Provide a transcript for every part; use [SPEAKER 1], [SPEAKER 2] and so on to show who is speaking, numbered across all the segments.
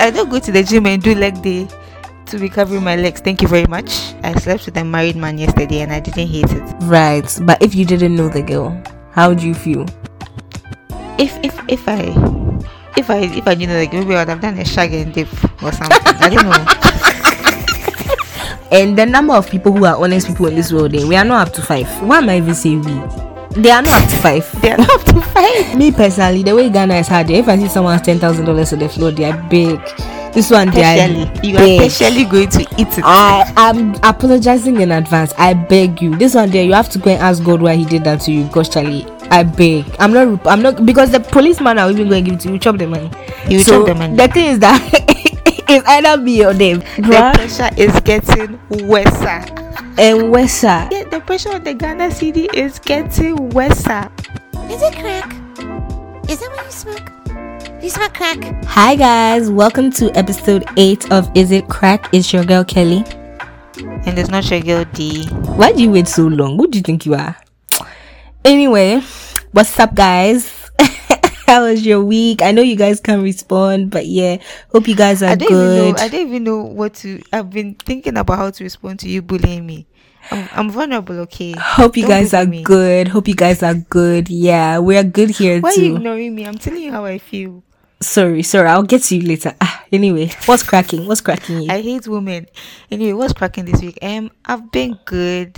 [SPEAKER 1] I don't go to the gym and do leg day to recover my legs. Thank you very much. I slept with a married man yesterday and I didn't hate it.
[SPEAKER 2] Right. But if you didn't know the girl, how would you feel?
[SPEAKER 1] If if if I if I if I didn't know the girl, maybe I would have done a shag and dip or something. I don't know.
[SPEAKER 2] And the number of people who are honest people in this world, eh, we are not up to five. Why am I even saying we? They are not up to five.
[SPEAKER 1] They are not up to five.
[SPEAKER 2] Me personally, the way Ghana is hard, if I see someone has ten thousand dollars on the floor, they are big. This one, they are
[SPEAKER 1] you are
[SPEAKER 2] big.
[SPEAKER 1] specially going to eat it.
[SPEAKER 2] I am apologizing in advance. I beg you. This one there, you have to go and ask God why He did that to you. Gosh, Charlie, I beg. I'm not. I'm not because the policeman are even going to give it to you. Chop the money.
[SPEAKER 1] You
[SPEAKER 2] so
[SPEAKER 1] chop the money.
[SPEAKER 2] The thing is that it's either me or them.
[SPEAKER 1] the pressure is getting worse.
[SPEAKER 2] And Wesa.
[SPEAKER 1] Yeah, the pressure on the Ghana cedi is getting worse.
[SPEAKER 3] Is it crack? Is that what you smoke? You smoke crack?
[SPEAKER 2] Hi guys, welcome to episode eight of Is It Crack? It's your girl Kelly.
[SPEAKER 1] And it's not your girl D.
[SPEAKER 2] Why do you wait so long? Who do you think you are? Anyway, what's up, guys? How was your week? I know you guys can't respond, but yeah, hope you guys are
[SPEAKER 1] I don't
[SPEAKER 2] good.
[SPEAKER 1] even know. I don't even know what to. I've been thinking about how to respond to you bullying me. I'm, I'm vulnerable. Okay.
[SPEAKER 2] hope you
[SPEAKER 1] Don't
[SPEAKER 2] guys are
[SPEAKER 1] me.
[SPEAKER 2] good. Hope you guys are good. Yeah, we are good here
[SPEAKER 1] Why are you ignoring me? I'm telling you how I feel.
[SPEAKER 2] Sorry, sorry. I'll get to you later. Ah, anyway, what's cracking? What's cracking you?
[SPEAKER 1] I hate women. Anyway, what's cracking this week? Um, I've been good,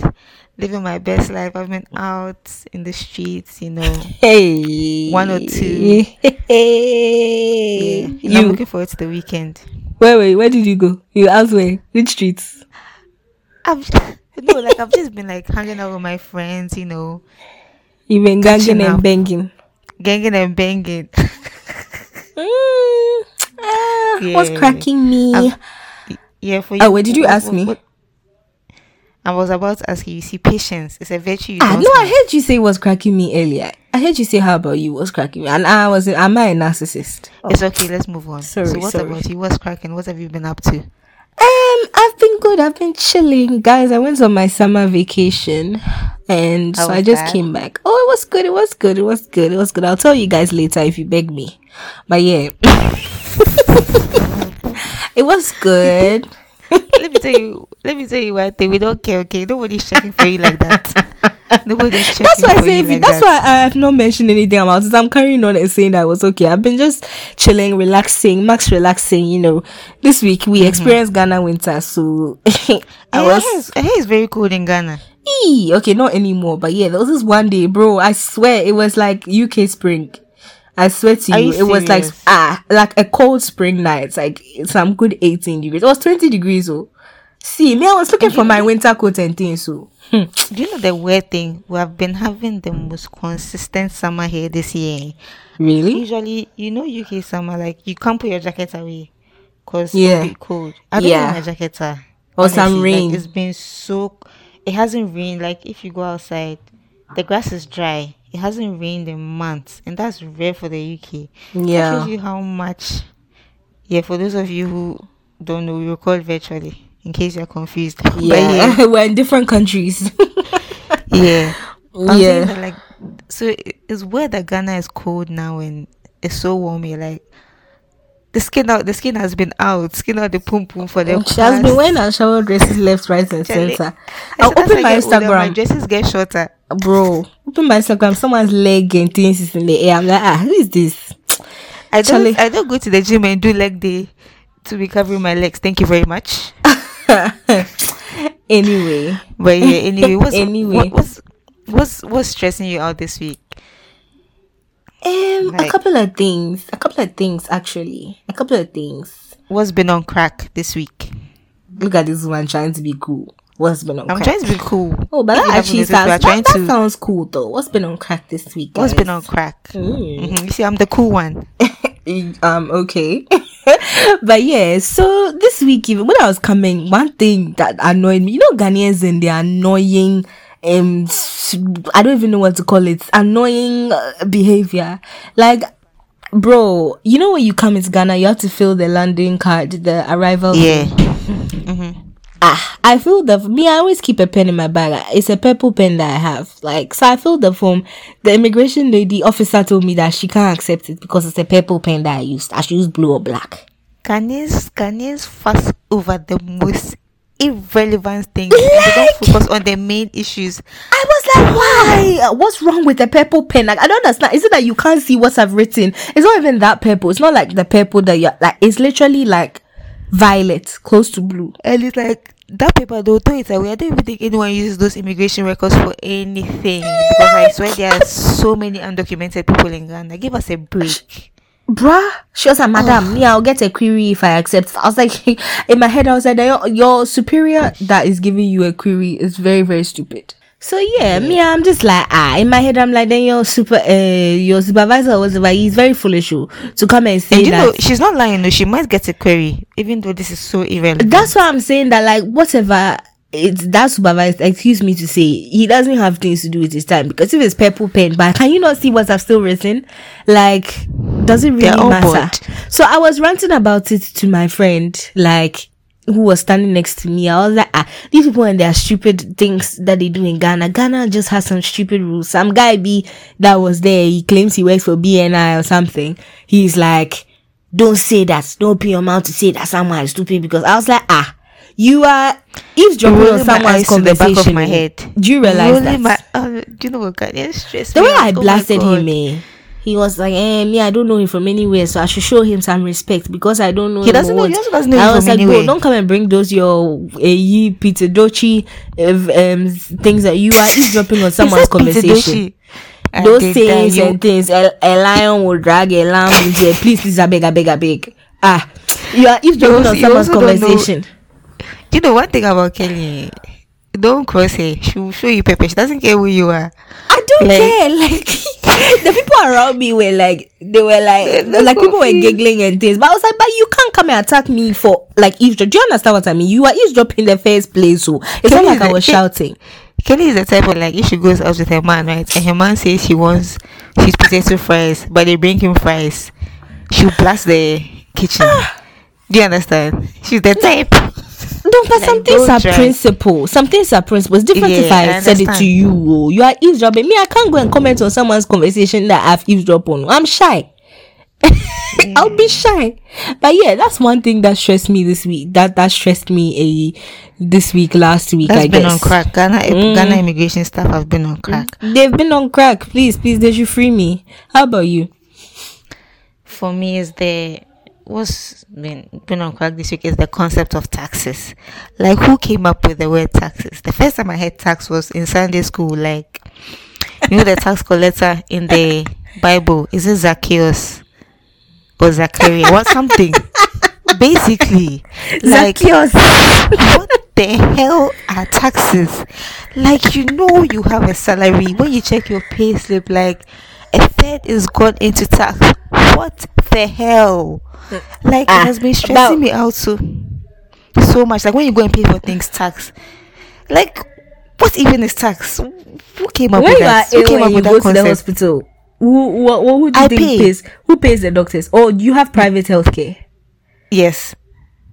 [SPEAKER 1] living my best life. I've been out in the streets. You know.
[SPEAKER 2] hey,
[SPEAKER 1] One or two.
[SPEAKER 2] Hey,
[SPEAKER 1] Yeah. And I'm
[SPEAKER 2] you.
[SPEAKER 1] looking forward to the weekend.
[SPEAKER 2] Wait, wait. Where did you go? You out where? Which streets?
[SPEAKER 1] I've no, like I've just been like hanging out with my friends. You know,
[SPEAKER 2] You been ganging and banging.
[SPEAKER 1] ganging and banging.
[SPEAKER 2] Mm, ah, What's cracking me?
[SPEAKER 1] I've- yeah. For you.
[SPEAKER 2] Oh, wait, did you
[SPEAKER 1] what-
[SPEAKER 2] ask
[SPEAKER 1] what-
[SPEAKER 2] me?
[SPEAKER 1] what- I was about to ask you. You see, patience is a virtue. You
[SPEAKER 2] Ah, no, I heard you say what's cracking me earlier. I heard you say how about you? What's cracking me? And I was, am I a narcissist?
[SPEAKER 1] It's okay. Let's move on.
[SPEAKER 2] Sorry,
[SPEAKER 1] so what
[SPEAKER 2] sorry.
[SPEAKER 1] about you? What's cracking? What have you been up to?
[SPEAKER 2] Um, I've been good. I've been chilling, guys. I went on my summer vacation, and
[SPEAKER 1] How
[SPEAKER 2] so I just
[SPEAKER 1] that?
[SPEAKER 2] came back. Oh, it was good. It was good. It was good. It was good. I'll tell you guys later if you beg me. But yeah, it was good.
[SPEAKER 1] let me tell you. Let me tell you one thing. We don't care. Okay, nobody's checking for you like that. Nobody's checking
[SPEAKER 2] That's why I say
[SPEAKER 1] you
[SPEAKER 2] if you,
[SPEAKER 1] like
[SPEAKER 2] that's
[SPEAKER 1] that.
[SPEAKER 2] why I have not mentioned anything about it. I'm carrying on and saying that I was okay. I've been just chilling, relaxing, max relaxing. You know, this week we mm-hmm. experienced Ghana winter, so I
[SPEAKER 1] I
[SPEAKER 2] was
[SPEAKER 1] Hey, it's very cold in Ghana.
[SPEAKER 2] Eee, okay, not anymore. But yeah, there was this one day, bro. I swear it was like UK spring. I swear to you,
[SPEAKER 1] you
[SPEAKER 2] it was like ah, like a cold spring night, like some good eighteen degrees. It was twenty degrees. Oh, see, me, I was looking for my winter coat and things. So, hmm.
[SPEAKER 1] Do you know the weird thing? We have been having the most consistent summer here this year.
[SPEAKER 2] really?
[SPEAKER 1] Usually, you know, UK summer, like you can't put your jacket away because
[SPEAKER 2] Yeah.
[SPEAKER 1] cold. I don't
[SPEAKER 2] Yeah.
[SPEAKER 1] my jacket. are,
[SPEAKER 2] Or some
[SPEAKER 1] honestly. Like,
[SPEAKER 2] rain.
[SPEAKER 1] it's been so. It hasn't rained. Like if you go outside, the grass is dry. It hasn't rained in months, and that's rare for the UK. That
[SPEAKER 2] Yeah.
[SPEAKER 1] shows you how much. Yeah, for those of you who don't know, we record virtually. In case you're confused. But
[SPEAKER 2] Yeah, we're in different countries.
[SPEAKER 1] yeah. I'm
[SPEAKER 2] yeah,
[SPEAKER 1] that, like so it's weird that Ghana is cold now and it's so warm here. Like the skin out the skin has been out, skin out the pum pum for the
[SPEAKER 2] she has been wearing her shower dresses left, right, and center.
[SPEAKER 1] I
[SPEAKER 2] I'll open my
[SPEAKER 1] get older, My
[SPEAKER 2] Instagram,
[SPEAKER 1] dresses get shorter.
[SPEAKER 2] bro. Open my Instagram. Someone's leg and things is in the air. I'm like, ah, who is this?
[SPEAKER 1] I don't
[SPEAKER 2] Charlie.
[SPEAKER 1] I don't go to the gym and do leg day to recover my legs. Thank you very much.
[SPEAKER 2] anyway,
[SPEAKER 1] But yeah, anyway, what's
[SPEAKER 2] Anyway.
[SPEAKER 1] what, what's what's what's stressing you out this week?
[SPEAKER 2] Um, a couple of things, a couple of things actually, a couple of things.
[SPEAKER 1] What's been on crack this week?
[SPEAKER 2] Look at this one trying to be cool. What's been on crack?
[SPEAKER 1] I'm
[SPEAKER 2] crack?
[SPEAKER 1] trying to be cool.
[SPEAKER 2] oh, but that actually
[SPEAKER 1] noticed, we are
[SPEAKER 2] sounds that, that
[SPEAKER 1] to-
[SPEAKER 2] sounds cool though. What's been on crack this week?
[SPEAKER 1] What's
[SPEAKER 2] guys?
[SPEAKER 1] been on crack?
[SPEAKER 2] Mm.
[SPEAKER 1] Mhm, You see, I'm the cool one.
[SPEAKER 2] um okay but yeah so this week even when i was coming one thing that annoyed me you know ghanaians and their annoying um I don't even know what to call it annoying uh, behavior like bro you know when you come into ghana you have to fill the landing card the arrival
[SPEAKER 1] Yeah.
[SPEAKER 2] ah, I filled the me. I always keep a pen in my bag. It's a purple pen that I have. Like, so I filled the form. The immigration lady officer told me that she can't accept it because it's a purple pen that I used. I should use blue or black.
[SPEAKER 1] Ghanaians, Ghanaians fuss over the most irrelevant things. and they don't focus on the main issues.
[SPEAKER 2] I was like, why? What's wrong with the purple pen? Like, I don't understand. Is it that you can't see what I've written? It's not even that purple. It's not like the purple that you're like. It's literally like violet, close to blue.
[SPEAKER 1] And it's like that paper they'll throw it away. I don't even think anyone uses those immigration records for anything. Because I swear there are so many undocumented people in Ghana. Give us a break.
[SPEAKER 2] Bruh, she was like, Madam, yeah, I'll get a query if I accept. I was like, in my head, I was like, your, your superior that is giving you a query is very, very stupid. So yeah, me, I'm just like, ah, in my head, I'm like, then your super, uh, your supervisor was, but he's very foolish oh, to come and say
[SPEAKER 1] And you
[SPEAKER 2] that.
[SPEAKER 1] know, she's not lying though. She might get a query, even though this is so irrelevant.
[SPEAKER 2] That's why I'm saying that, like, whatever it's that supervisor, excuse me to say, he doesn't have things to do with his time because if it's purple pen, but can you not see what I've still written? Like, does it really matter?
[SPEAKER 1] bored.
[SPEAKER 2] So I was ranting about it to my friend, like, who was standing next to me. I was like, ah, these people and their stupid things that they do in Ghana. Ghana just has some stupid rules. Some guy B that was there, he claims he works for BNI or something. He's like, don't say that. Don't open your mouth to say that someone is stupid because I was like, ah, you are eavesdropping on someone's
[SPEAKER 1] to the back
[SPEAKER 2] conversation.
[SPEAKER 1] of my
[SPEAKER 2] eh?
[SPEAKER 1] head.
[SPEAKER 2] Do you realize
[SPEAKER 1] Rolling
[SPEAKER 2] that?
[SPEAKER 1] My, oh, do you know what Ghanaians stress
[SPEAKER 2] the way? I
[SPEAKER 1] Oh
[SPEAKER 2] blasted him, eh, he was like, eh, me, I don't know him from anywhere, so I should show him some respect because I don't know
[SPEAKER 1] He doesn't know-
[SPEAKER 2] what."
[SPEAKER 1] he also doesn't know
[SPEAKER 2] I
[SPEAKER 1] you
[SPEAKER 2] was like,
[SPEAKER 1] anywhere.
[SPEAKER 2] bro, don't come and bring those your uh, ye Peter Dochi uh, um, things that you are eavesdropping on someone's conversation.
[SPEAKER 1] And
[SPEAKER 2] Those things
[SPEAKER 1] you-
[SPEAKER 2] and things. A, a lion will drag a lamb a please, please, I beg, I beg, I beg. Ah, you are eavesdropping on someone's
[SPEAKER 1] don't know-
[SPEAKER 2] conversation.
[SPEAKER 1] You know one thing about Kelly? Don't cross her. She will show you pepper. She doesn't care who you are.
[SPEAKER 2] I don't
[SPEAKER 1] Like-
[SPEAKER 2] care. Like the people around me were like, they were like, like people were giggling and things. But I was like, but you can't come and attack me for like eavesdrop. Do you understand what I mean? You are eavesdropping in the first place. So it's not like I was shouting.
[SPEAKER 1] Kelly is the type of like if she goes out with her man, right, and her man says she wants she's potato fries, but they bring him fries, she'll blast the kitchen. Ah. Do you understand? She's the type.
[SPEAKER 2] But
[SPEAKER 1] Like,
[SPEAKER 2] some things are principle. Some things are principle. It's different if I,
[SPEAKER 1] I
[SPEAKER 2] said it to you. You are eavesdropping. Me, I can't go and comment on someone's conversation that I've eavesdropped on. I'm shy. I'll be shy. But yeah, that's one thing that stressed me this week. That that stressed me a this week, last week.
[SPEAKER 1] That's
[SPEAKER 2] I
[SPEAKER 1] been
[SPEAKER 2] guess.
[SPEAKER 1] on crack. Ghana
[SPEAKER 2] Mm.
[SPEAKER 1] Ghana immigration staff have been on crack.
[SPEAKER 2] They've been on crack. Please, please, they should free me. How about you?
[SPEAKER 1] For me, is the what's been been on crack this week is the concept of taxes. Like who came up with the word taxes? The first time I heard tax was in Sunday school. Like you know the tax collector in the Bible is it Zacchaeus or Zachariah? What something? Basically, like
[SPEAKER 2] Zacchaeus.
[SPEAKER 1] what the hell are taxes? Like you know you have a salary when you check your pay slip, like a third is gone into tax. What the hell? Like
[SPEAKER 2] Ah,
[SPEAKER 1] it has been stressing me out so so much. Like when you go and pay for things, tax. Like what even is tax? Who came up
[SPEAKER 2] when
[SPEAKER 1] with that? Who came up with that
[SPEAKER 2] to the
[SPEAKER 1] concept?
[SPEAKER 2] hospital, who, who, who, who do you
[SPEAKER 1] I
[SPEAKER 2] think
[SPEAKER 1] pay.
[SPEAKER 2] pays? Who pays the doctors? Or Oh, you have private healthcare.
[SPEAKER 1] Yes.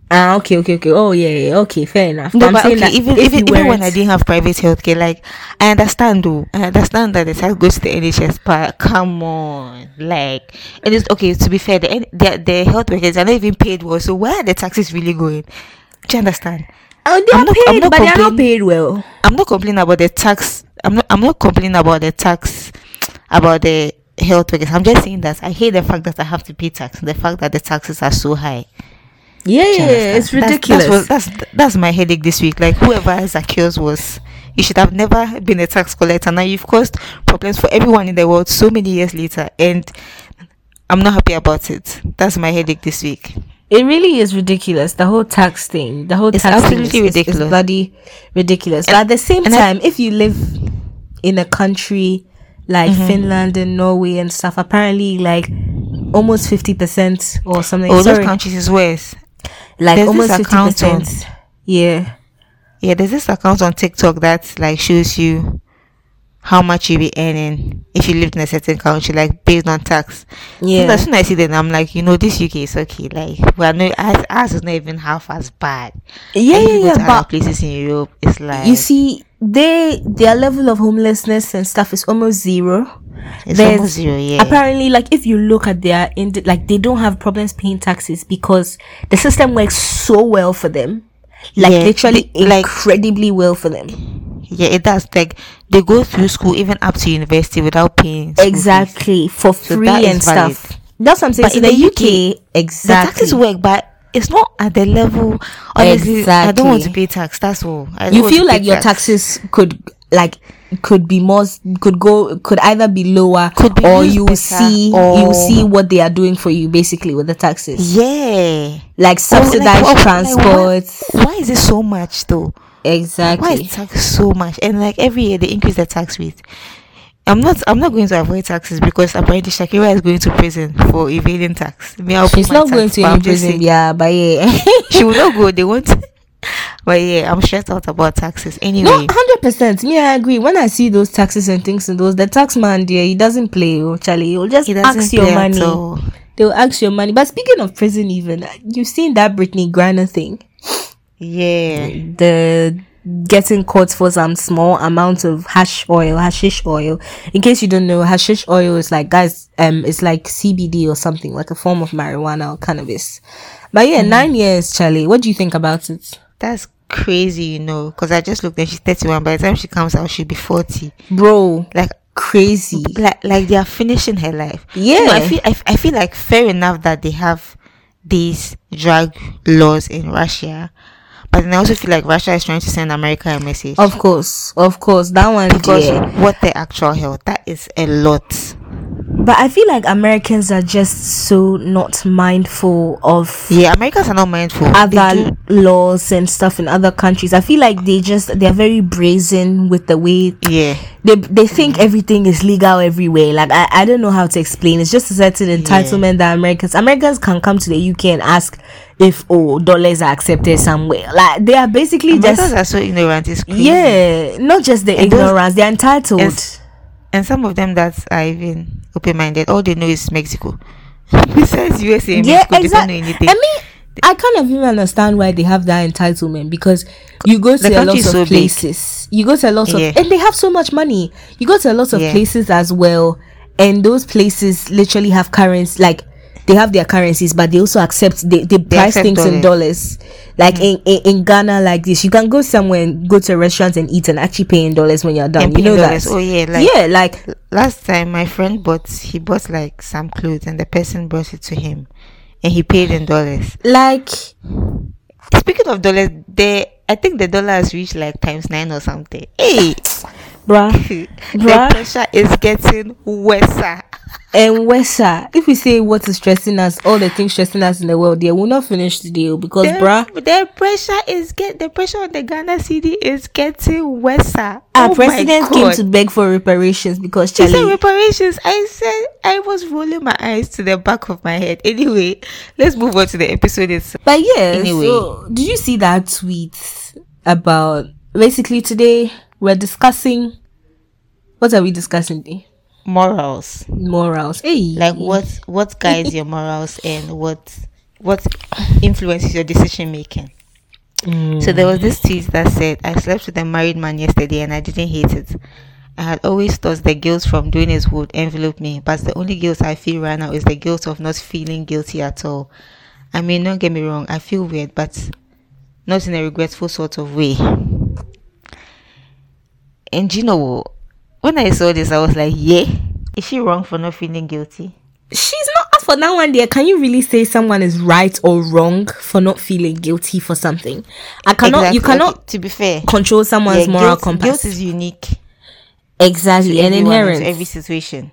[SPEAKER 2] Ah, okay, okay, okay. Oh, yeah, yeah. Okay, fair enough.
[SPEAKER 1] No,
[SPEAKER 2] I'm
[SPEAKER 1] but okay, even
[SPEAKER 2] if
[SPEAKER 1] even, even when I didn't have private healthcare, like I understand though, I understand that the tax goes to the NHS, but come on, like and it is okay. To be fair, the the, the health workers are not even paid well, so where are the taxes really going? Do you understand?
[SPEAKER 2] Oh, they
[SPEAKER 1] I'm
[SPEAKER 2] are
[SPEAKER 1] not-
[SPEAKER 2] paid, but they are not
[SPEAKER 1] complaining.
[SPEAKER 2] paid well.
[SPEAKER 1] I'm not complaining about the tax. I'm not. I'm not complaining about the tax about the health workers. I'm just saying that I hate the fact that I have to pay tax. The fact that the taxes are so high.
[SPEAKER 2] Yeah, yeah, it's ridiculous.
[SPEAKER 1] That's, what, that's that's my headache this week. Like whoever Zacchaeus was, you should have never been a tax collector. Now you've caused problems for everyone in the world so many years later, and I'm not happy about it. That's my headache this week.
[SPEAKER 2] it really is ridiculous. The whole tax thing, the whole
[SPEAKER 1] It's
[SPEAKER 2] tax thing is,
[SPEAKER 1] absolutely
[SPEAKER 2] is- is
[SPEAKER 1] ridiculous.
[SPEAKER 2] bloody ridiculous.
[SPEAKER 1] And-
[SPEAKER 2] but at the same
[SPEAKER 1] and I-
[SPEAKER 2] time, if you live in a country like
[SPEAKER 1] Mm-hmm.
[SPEAKER 2] Finland and Norway and stuff, apparently like almost fifty percent or something.
[SPEAKER 1] Oh, those countries is worse.
[SPEAKER 2] Like
[SPEAKER 1] there's this
[SPEAKER 2] almost fifty percent. Yeah.
[SPEAKER 1] Yeah, there's this account on TikTok that like shows you how much you be earning if you lived in a certain country, like based on tax.
[SPEAKER 2] Yeah.
[SPEAKER 1] So as soon as I see them, I'm like, you know, this UK is okay. Like, we're no, ours, ours is not even half as bad.
[SPEAKER 2] Yeah,
[SPEAKER 1] And
[SPEAKER 2] yeah, yeah. But
[SPEAKER 1] places in Europe, it's like
[SPEAKER 2] you see, they their level of homelessness and stuff is almost zero.
[SPEAKER 1] It's
[SPEAKER 2] There's-
[SPEAKER 1] almost zero. Yeah.
[SPEAKER 2] Apparently, like if you look at their ind- like they don't have problems paying taxes because the system works so well for them. Like
[SPEAKER 1] Yeah,
[SPEAKER 2] literally
[SPEAKER 1] they- like-
[SPEAKER 2] incredibly well for them.
[SPEAKER 1] Yeah, it does. Like they go through school even up to university without paying. school fees.
[SPEAKER 2] Exactly. For free
[SPEAKER 1] that
[SPEAKER 2] and
[SPEAKER 1] valid.
[SPEAKER 2] stuff. That's what I'm saying.
[SPEAKER 1] But
[SPEAKER 2] So
[SPEAKER 1] in
[SPEAKER 2] the,
[SPEAKER 1] the
[SPEAKER 2] UK, exactly, The
[SPEAKER 1] taxes work, but it's not at the level. Honestly, I don't want to pay tax. That's all.
[SPEAKER 2] You feel like your
[SPEAKER 1] tax.
[SPEAKER 2] taxes could like could be more could go could either be lower
[SPEAKER 1] Could be
[SPEAKER 2] or you see you
[SPEAKER 1] or-
[SPEAKER 2] will see what they are doing for you basically with the taxes
[SPEAKER 1] Yeah.
[SPEAKER 2] like subsidized
[SPEAKER 1] like,
[SPEAKER 2] transport
[SPEAKER 1] why, why is it so much though? Why
[SPEAKER 2] exactly
[SPEAKER 1] is tax so much? And like every year they increase the tax rate. I'm not. I'm not going to avoid taxes because apparently Shakira is going to prison for evading tax. Me, I'll
[SPEAKER 2] she's not going to any prison
[SPEAKER 1] saying-
[SPEAKER 2] yeah but yeah
[SPEAKER 1] She will not go. They won't. but yeah, I'm stressed out about taxes.
[SPEAKER 2] no
[SPEAKER 1] Anyway,
[SPEAKER 2] hundred percent me I agree when I see those taxes and things and those the tax man there he doesn't play oh Charlie he'll just
[SPEAKER 1] doesn't
[SPEAKER 2] ask your money they'll ask your money but speaking of prison even you've seen that Brittney Griner thing
[SPEAKER 1] Yeah.
[SPEAKER 2] the getting caught for some small amount of hash oil, hashish oil. In case you don't know, hashish oil is like guys, um, it's like CBD or something, like a form of marijuana or cannabis. But yeah, nine years, Charlie. What do you think about it,
[SPEAKER 1] That's crazy, you know. Because I just looked and she's 31. By the time she comes out, she'll be 40.
[SPEAKER 2] bro?
[SPEAKER 1] Like
[SPEAKER 2] Crazy.
[SPEAKER 1] like like they are finishing her life. You know, I
[SPEAKER 2] Yeah.
[SPEAKER 1] feel I, I feel like fair enough that they have these drug laws in Russia, then I also feel like Russia is trying to send America a message
[SPEAKER 2] Of course, of course, that one.
[SPEAKER 1] because
[SPEAKER 2] yeah.
[SPEAKER 1] what the actual hell that is a lot.
[SPEAKER 2] But I feel like Americans are just so not mindful of
[SPEAKER 1] Yeah, Americans are not mindful. They
[SPEAKER 2] other laws and stuff in other countries. I feel like they just they're very brazen with the way
[SPEAKER 1] yeah,
[SPEAKER 2] they they think everything is legal everywhere. Like I, I don't know how to explain. It's just a certain entitlement that Americans Americans can come to the UK and ask if oh dollars are accepted somewhere. Like they are basically
[SPEAKER 1] Americans
[SPEAKER 2] just
[SPEAKER 1] are so ignorant. It's crazy.
[SPEAKER 2] yeah, not just the
[SPEAKER 1] And those-
[SPEAKER 2] ignorance. They're entitled.
[SPEAKER 1] Yes. and some of them that are even open-minded. All they know is Mexico. Besides USA and
[SPEAKER 2] yeah,
[SPEAKER 1] Mexico, they don't
[SPEAKER 2] exactly.
[SPEAKER 1] know anything.
[SPEAKER 2] I mean. I kind of even understand why they have that entitlement because you go to a lot of
[SPEAKER 1] so big.
[SPEAKER 2] places. You go to a lot of
[SPEAKER 1] Yeah.
[SPEAKER 2] and they have so much money. You go to a lot of
[SPEAKER 1] Yeah.
[SPEAKER 2] places as well, and those places literally have currency like they have their currencies, but they also accept they, they price
[SPEAKER 1] accept
[SPEAKER 2] things in dollars. Like mm. in, in in Ghana, like this, you can go somewhere and go to a restaurant and eat and actually pay in dollars when you're done.
[SPEAKER 1] And
[SPEAKER 2] you know
[SPEAKER 1] dollars.
[SPEAKER 2] that?
[SPEAKER 1] Oh, yeah, like-
[SPEAKER 2] yeah, like
[SPEAKER 1] last time my friend bought he bought like some clothes and the person brought it to him and he paid in dollars
[SPEAKER 2] like
[SPEAKER 1] speaking of dollars the i think the dollar has reached like times nine or something hey
[SPEAKER 2] bruh.
[SPEAKER 1] the
[SPEAKER 2] Bruh.
[SPEAKER 1] pressure is getting worse
[SPEAKER 2] And Wesa, if we say what is stressing us, all the things stressing us in the world, they will not finish the deal because,
[SPEAKER 1] the,
[SPEAKER 2] bruh,
[SPEAKER 1] the pressure is get the pressure on the ghana cedi is getting worse
[SPEAKER 2] our
[SPEAKER 1] oh
[SPEAKER 2] president came to beg for reparations because
[SPEAKER 1] She said
[SPEAKER 2] Charlie.
[SPEAKER 1] reparations. I said I was rolling my eyes to the back of my head. Anyway, let's move on to the episode itself.
[SPEAKER 2] But yeah,
[SPEAKER 1] Anyway.
[SPEAKER 2] so did you see that tweet about basically today we're discussing what are we discussing today?
[SPEAKER 1] Morals.
[SPEAKER 2] Morals. Hey,
[SPEAKER 1] like what what guides your morals and what what influences your decision making mm. so there was this tweet that said i slept with a married man yesterday and i didn't hate it i had always thought the guilt from doing it would envelop me but the only guilt i feel right now is the guilt of not feeling guilty at all i mean don't get me wrong i feel weird but not in a regretful sort of way and you know? When i saw this i was like yeah is she wrong for not feeling guilty
[SPEAKER 2] she's not as for that one there. Can you really say someone is right or wrong for not feeling guilty for something? I cannot. You cannot
[SPEAKER 1] Okay, to be fair
[SPEAKER 2] control someone's
[SPEAKER 1] yeah,
[SPEAKER 2] moral
[SPEAKER 1] guilt,
[SPEAKER 2] compass.
[SPEAKER 1] guilt is unique
[SPEAKER 2] exactly and inherent.
[SPEAKER 1] every situation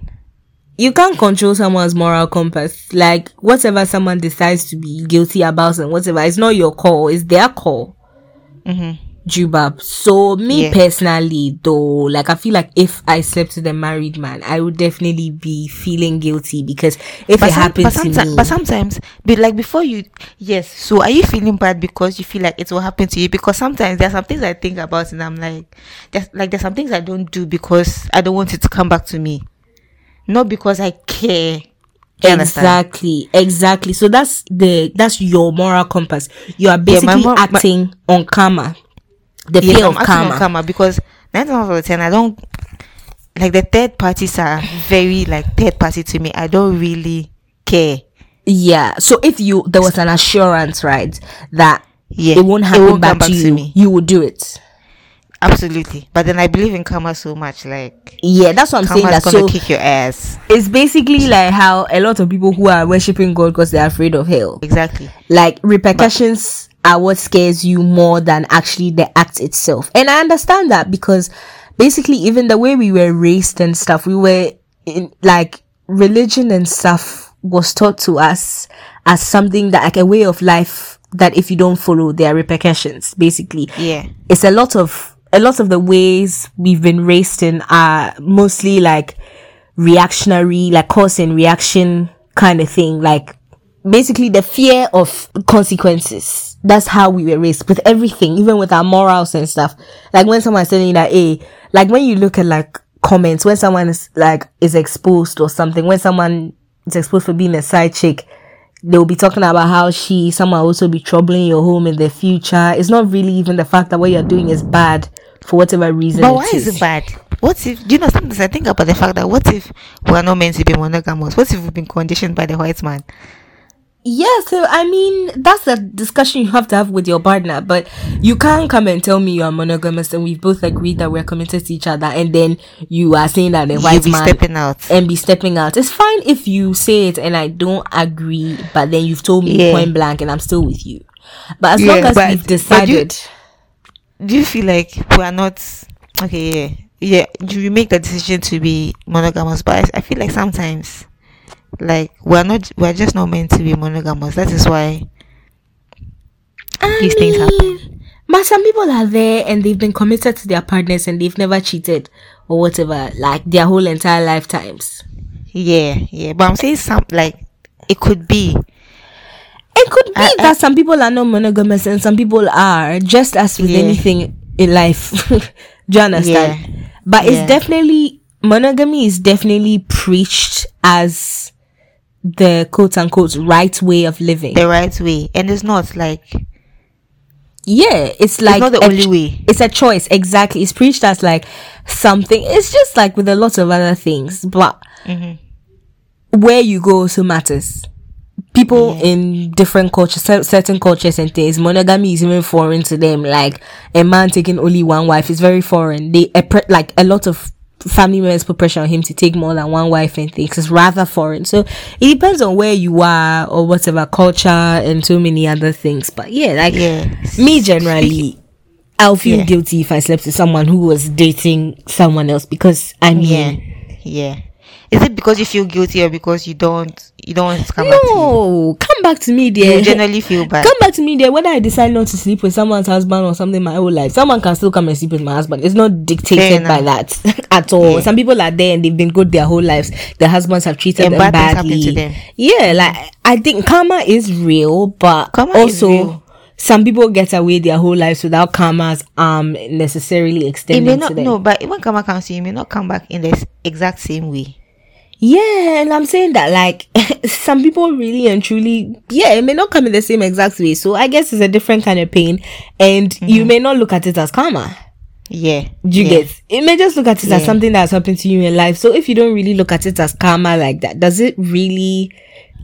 [SPEAKER 2] you can't control someone's moral compass. Like whatever someone decides to be guilty about and whatever, it's not your call, it's their call.
[SPEAKER 1] mm-hmm.
[SPEAKER 2] Jubab. So me
[SPEAKER 1] Yeah.
[SPEAKER 2] personally though, like I feel like if I slept with a married man, I would definitely be feeling guilty because if it
[SPEAKER 1] some-
[SPEAKER 2] happened
[SPEAKER 1] but,
[SPEAKER 2] to me
[SPEAKER 1] but sometimes but like before you yes so are you feeling bad because you feel like it will happen to you because sometimes there's some things i think about and i'm like there's like there's some things i don't do because i don't want it to come back to me not because i care Do you understand?
[SPEAKER 2] Exactly, exactly. So that's the that's your moral compass. You are basically
[SPEAKER 1] mor- my-
[SPEAKER 2] acting on karma. The
[SPEAKER 1] Yes,
[SPEAKER 2] fear
[SPEAKER 1] I'm
[SPEAKER 2] of
[SPEAKER 1] acting on
[SPEAKER 2] karma.
[SPEAKER 1] karma because nine times out of ten I don't like the third parties are very like third party to me. I don't really care.
[SPEAKER 2] Yeah. So if you there was an assurance, right, that
[SPEAKER 1] Yeah,
[SPEAKER 2] it won't happen
[SPEAKER 1] come
[SPEAKER 2] back, to you,
[SPEAKER 1] me.
[SPEAKER 2] you would do it.
[SPEAKER 1] Absolutely. But then I believe in karma so much. Like
[SPEAKER 2] Yeah, that's what I'm saying.
[SPEAKER 1] karma's
[SPEAKER 2] That
[SPEAKER 1] gonna
[SPEAKER 2] so
[SPEAKER 1] kick your ass.
[SPEAKER 2] it's basically like how a lot of people who are worshiping God because they're afraid of hell.
[SPEAKER 1] Exactly.
[SPEAKER 2] Like repercussions are what scares you more than actually the act itself. And I understand that because basically even the way we were raised and stuff, we were in like religion and stuff was taught to us as something that like a way of life that if you don't follow there are repercussions basically
[SPEAKER 1] Yeah.
[SPEAKER 2] it's a lot of a lot of the ways we've been raised in are mostly like reactionary, like cause and reaction kind of thing. Like basically the fear of consequences. That's how we were raised with everything, even with our morals and stuff. Like when someone's telling you that, hey, like when you look at like comments, when someone is like is exposed or something, when someone is exposed for being a side chick, they'll be talking about how she someone also be troubling your home in the future. It's not really even the fact that what you're doing is bad for whatever reason.
[SPEAKER 1] But why is it bad? What if do you know sometimes I think about the fact that what if we're not meant to be monogamous? What if we've been conditioned by the white man?
[SPEAKER 2] Yeah, so I mean that's a discussion you have to have with your partner, but you can't come and tell me you are monogamous and we've both agreed that we're committed to each other, and then you are saying that the white man
[SPEAKER 1] stepping out.
[SPEAKER 2] and be stepping out. It's fine if you say it and I don't agree, but then you've told me
[SPEAKER 1] Yeah.
[SPEAKER 2] point blank and I'm still with you. But as
[SPEAKER 1] Yeah,
[SPEAKER 2] long as
[SPEAKER 1] but-
[SPEAKER 2] we've
[SPEAKER 1] but you-
[SPEAKER 2] decided,
[SPEAKER 1] do you feel like we are not okay yeah yeah you make the decision to be monogamous but I, I feel like sometimes like we're not we're just not meant to be monogamous that is why these things happen
[SPEAKER 2] But some people are there and they've been committed to their partners and they've never cheated or whatever, like their whole entire lifetimes.
[SPEAKER 1] yeah yeah but i'm saying some like it could be
[SPEAKER 2] It could be
[SPEAKER 1] I- I-
[SPEAKER 2] that some people are not monogamous and some people are, just as with
[SPEAKER 1] Yeah.
[SPEAKER 2] anything in life. Do you understand?
[SPEAKER 1] Yeah.
[SPEAKER 2] But
[SPEAKER 1] Yeah.
[SPEAKER 2] it's definitely monogamy is definitely preached as the quote unquote right way of living.
[SPEAKER 1] the right way and it's not like
[SPEAKER 2] Yeah, it's like
[SPEAKER 1] not the only
[SPEAKER 2] ch-
[SPEAKER 1] way.
[SPEAKER 2] It's a choice, exactly. It's preached as like something. It's just like with a lot of other things, but
[SPEAKER 1] Mm-hmm.
[SPEAKER 2] where you go also matters. People in different cultures, certain cultures and things, monogamy is even foreign to them. Like a man taking only one wife is very foreign. They like a lot of family members put pressure on him to take more than one wife and things. It's rather foreign. So it depends on where you are or whatever culture and so many other things. But yeah, like me generally, I'll feel
[SPEAKER 1] Yeah.
[SPEAKER 2] guilty if I slept with someone who was dating someone else because I mean,
[SPEAKER 1] yeah yeah is it because you feel guilty or because you don't you don't want to come back to
[SPEAKER 2] no, come back to me,
[SPEAKER 1] you generally feel bad
[SPEAKER 2] Come back to me, dear. Whether I decide not to sleep with someone's husband or something my whole life, someone can still come and sleep with my husband. It's not dictated by that at all.
[SPEAKER 1] Yeah.
[SPEAKER 2] Some people are there and they've been good their whole lives. Their husbands have treated
[SPEAKER 1] And
[SPEAKER 2] them
[SPEAKER 1] bad
[SPEAKER 2] badly.
[SPEAKER 1] them.
[SPEAKER 2] Yeah, like I think karma is real, but
[SPEAKER 1] Karma
[SPEAKER 2] also. Some people get away their whole lives without karma's arm necessarily
[SPEAKER 1] it
[SPEAKER 2] extending
[SPEAKER 1] may
[SPEAKER 2] to
[SPEAKER 1] not no but when karma comes to you it may not come back in the s- exact same way
[SPEAKER 2] Yeah, and I'm saying that like some people really and truly, yeah, it may not come in the same exact way. So I guess it's a different kind of pain, and you mm. may not look at it as karma.
[SPEAKER 1] yeah
[SPEAKER 2] you
[SPEAKER 1] yeah.
[SPEAKER 2] get? It may just look at it as
[SPEAKER 1] Yeah.
[SPEAKER 2] something that's happened to you in life. So if you don't really look at it as karma like that, does it really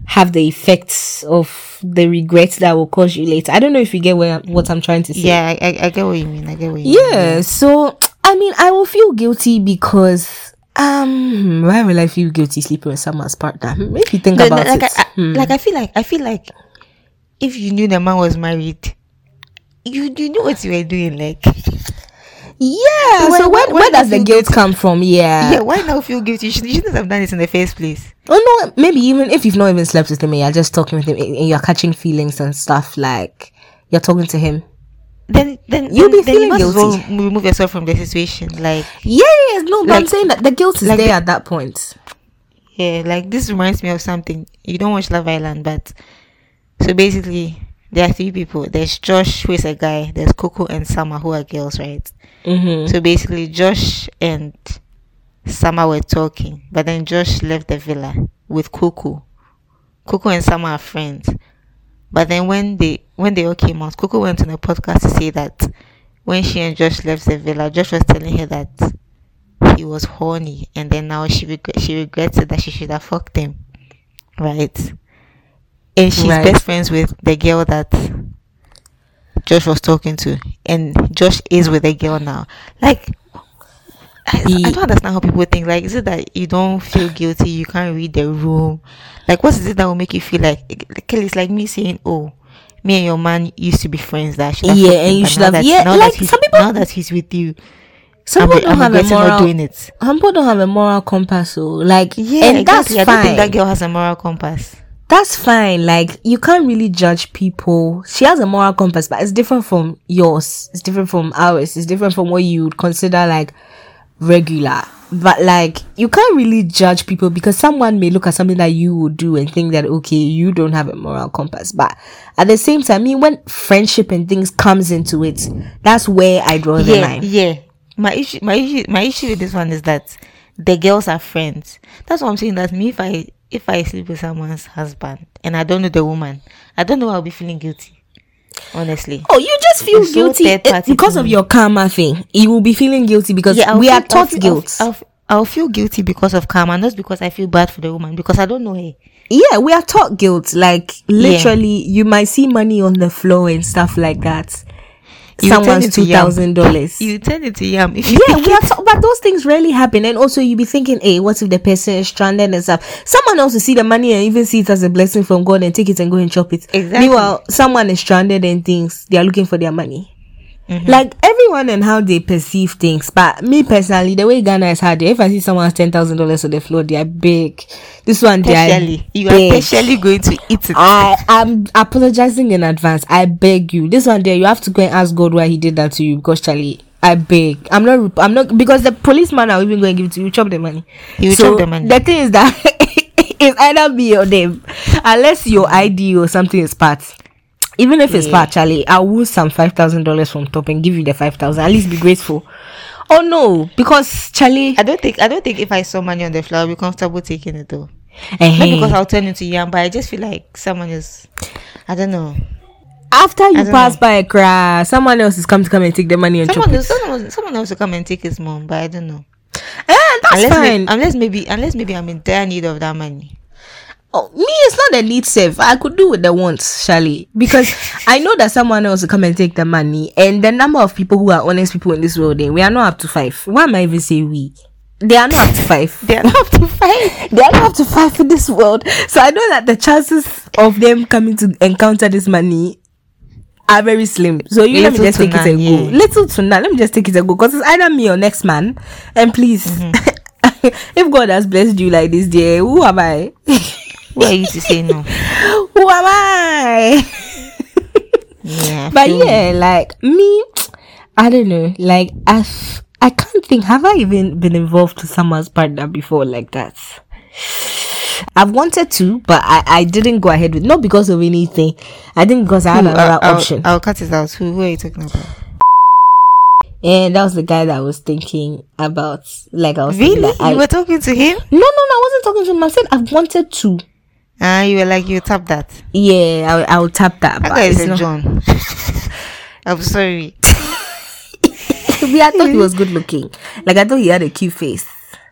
[SPEAKER 2] have the effects of the regrets that will cause you later? I don't know if you get where what I'm trying to say.
[SPEAKER 1] yeah I, I, I get what you mean i get what you mean
[SPEAKER 2] Yeah, so I mean, I will feel guilty because um, why will I feel guilty sleeping with someone's partner? If you think
[SPEAKER 1] No, no,
[SPEAKER 2] about
[SPEAKER 1] like
[SPEAKER 2] it,
[SPEAKER 1] I, I,
[SPEAKER 2] Hmm.
[SPEAKER 1] like I feel like I feel like if you knew the man was married you you knew what you were doing like
[SPEAKER 2] yeah. so
[SPEAKER 1] why-
[SPEAKER 2] where, where does the guilt come from? Yeah.
[SPEAKER 1] yeah why now feel guilty you, should, you shouldn't have done it in the first place
[SPEAKER 2] Oh no, maybe even if you've not even slept with him, and you're just talking with him, and you're catching feelings and stuff like you're talking to him.
[SPEAKER 1] Then then
[SPEAKER 2] You'll be
[SPEAKER 1] then
[SPEAKER 2] feeling
[SPEAKER 1] you well
[SPEAKER 2] guilty.
[SPEAKER 1] remove yourself from the situation like
[SPEAKER 2] Yes, no, but I'm saying that the guilt is
[SPEAKER 1] like
[SPEAKER 2] there
[SPEAKER 1] the-
[SPEAKER 2] at that point.
[SPEAKER 1] Yeah, like this reminds me of something. You don't watch Love Island, but so basically there are three people. There's Josh, who is a guy. There's Coco and Summer, who are girls, right?
[SPEAKER 2] Mm-hmm.
[SPEAKER 1] So basically, Josh and Summer were talking, but then Josh left the villa with Coco. Coco and Summer are friends, but then when they when they all came out, Coco went on a podcast to say that when she and Josh left the villa, Josh was telling her that he was horny, and then now she regret she regrets it that she should have fucked him, right? And she's
[SPEAKER 2] Right.
[SPEAKER 1] best friends with the girl that Josh was talking to, and Josh is with the girl now. Like, I, I don't understand how people think. Like, is it that you don't feel guilty? You can't read the room. Like, what is it that will make you feel like? Kelly, it's like me saying, "Oh, me and your man used to be friends. That I should have
[SPEAKER 2] Yeah, and you should have-
[SPEAKER 1] that-
[SPEAKER 2] yeah, like, some people-
[SPEAKER 1] now that he's with you,
[SPEAKER 2] Some people don't have a moral.
[SPEAKER 1] doing it.
[SPEAKER 2] Some people don't have a moral compass, so like,
[SPEAKER 1] Yeah,
[SPEAKER 2] and
[SPEAKER 1] exactly.
[SPEAKER 2] that's
[SPEAKER 1] I don't think that girl has a moral compass.
[SPEAKER 2] That's fine. Like, you can't really judge people. She has a moral compass, but it's different from yours. It's different from ours. It's different from what you would consider like regular. But like, you can't really judge people because someone may look at something that you would do and think that okay, you don't have a moral compass. But at the same time, I mean, when friendship and things comes into it, that's where I draw the
[SPEAKER 1] yeah,
[SPEAKER 2] line.
[SPEAKER 1] yeah. My issue, my issue, my issue with this one is that the girls are friends. That's what I'm saying. That me, if I if I sleep with someone's husband and I don't know the woman, I don't know. I'll be feeling guilty. Honestly.
[SPEAKER 2] Oh, you just feel
[SPEAKER 1] It's
[SPEAKER 2] guilty eh, because of your karma thing. You will be feeling guilty because
[SPEAKER 1] I'll
[SPEAKER 2] we are
[SPEAKER 1] I'll
[SPEAKER 2] taught
[SPEAKER 1] I'll-
[SPEAKER 2] guilt.
[SPEAKER 1] I'll, I'll feel guilty because of karma, not because I feel bad for the woman because I don't know her.
[SPEAKER 2] yeah, we are taught guilt. Like literally, you might see money on the floor and stuff like that.
[SPEAKER 1] You
[SPEAKER 2] Someone's two
[SPEAKER 1] yam.
[SPEAKER 2] thousand dollars.
[SPEAKER 1] You turn into yam. If
[SPEAKER 2] Yeah, we are taught, but those things rarely happen. And also, you be thinking, hey, what if the person is stranded and stuff? Someone else will see the money and even see it as a blessing from God and take it and go and chop it.
[SPEAKER 1] Exactly.
[SPEAKER 2] Meanwhile, someone is stranded and things they are looking for their money.
[SPEAKER 1] Mm-hmm.
[SPEAKER 2] Like everyone and how they perceive things. But me personally, the way Ghana is hard, if I see someone has ten thousand dollars on the floor, they are big. This one, they are
[SPEAKER 1] you are specially going to eat it.
[SPEAKER 2] I am apologizing in advance. I beg you. This one there, you have to go and ask God why He did that to you. Because Charlie, I beg. I'm not. I'm not because the policeman are even going to give it to you. Chop the money.
[SPEAKER 1] You chop the money.
[SPEAKER 2] The thing is that it's either me or them, unless your ID or something is part. Even if it's
[SPEAKER 1] Yeah.
[SPEAKER 2] part, Charlie, I'll woo some five thousand dollars from top and give you the five thousand. At least be grateful. Oh no, because Charlie,
[SPEAKER 1] I don't think I don't think if I saw money on the floor, I'll be comfortable taking it though.
[SPEAKER 2] eh,
[SPEAKER 1] Not because I'll turn into yam, but I just feel like someone is. I don't know.
[SPEAKER 2] after you pass
[SPEAKER 1] know.
[SPEAKER 2] by a cry, someone else is come to come and take the money and
[SPEAKER 1] Someone
[SPEAKER 2] it.
[SPEAKER 1] else, someone, someone else will come and take his mom, but I don't know.
[SPEAKER 2] Eh, that's
[SPEAKER 1] Unless,
[SPEAKER 2] fine.
[SPEAKER 1] unless maybe, unless maybe I'm in dire need of that money.
[SPEAKER 2] Oh, me, it's not the need save. I could do with the wants, Charlie, because I know that someone else will come and take the money, and the number of people who are honest people in this world, eh, we are not up to five. Why am I even say we? They are not up to five.
[SPEAKER 1] They are not up to five.
[SPEAKER 2] They are not up to five in this world. So I know that the chances of them coming to encounter this money are very slim. So you let me just take it
[SPEAKER 1] none,
[SPEAKER 2] and go. Little to none. Let me just take it and go. Because it's either me or next man. And please,
[SPEAKER 1] Mm-hmm.
[SPEAKER 2] if God has blessed you like this, dear, who am I?
[SPEAKER 1] Who are you to say no?
[SPEAKER 2] who am I?
[SPEAKER 1] Yeah.
[SPEAKER 2] But yeah, like me, I don't know. Like I, I can't think. Have I even been involved with someone's partner before like that? I've wanted to, but I, I didn't go ahead with not because of anything. I think because I had another
[SPEAKER 1] I'll,
[SPEAKER 2] option,
[SPEAKER 1] I'll cut it out. Who, who are you talking about?
[SPEAKER 2] and that was the guy that I was thinking about. Like I was
[SPEAKER 1] Really?
[SPEAKER 2] I,
[SPEAKER 1] you were talking to him?
[SPEAKER 2] no, no, no. I wasn't talking to him. I said I've wanted to.
[SPEAKER 1] Ah, you were like you tap that.
[SPEAKER 2] Yeah, I, I will tap that.
[SPEAKER 1] That guy is
[SPEAKER 2] it's not-
[SPEAKER 1] John. I'm sorry.
[SPEAKER 2] Me, I thought he was good looking. Like I thought he had a cute face.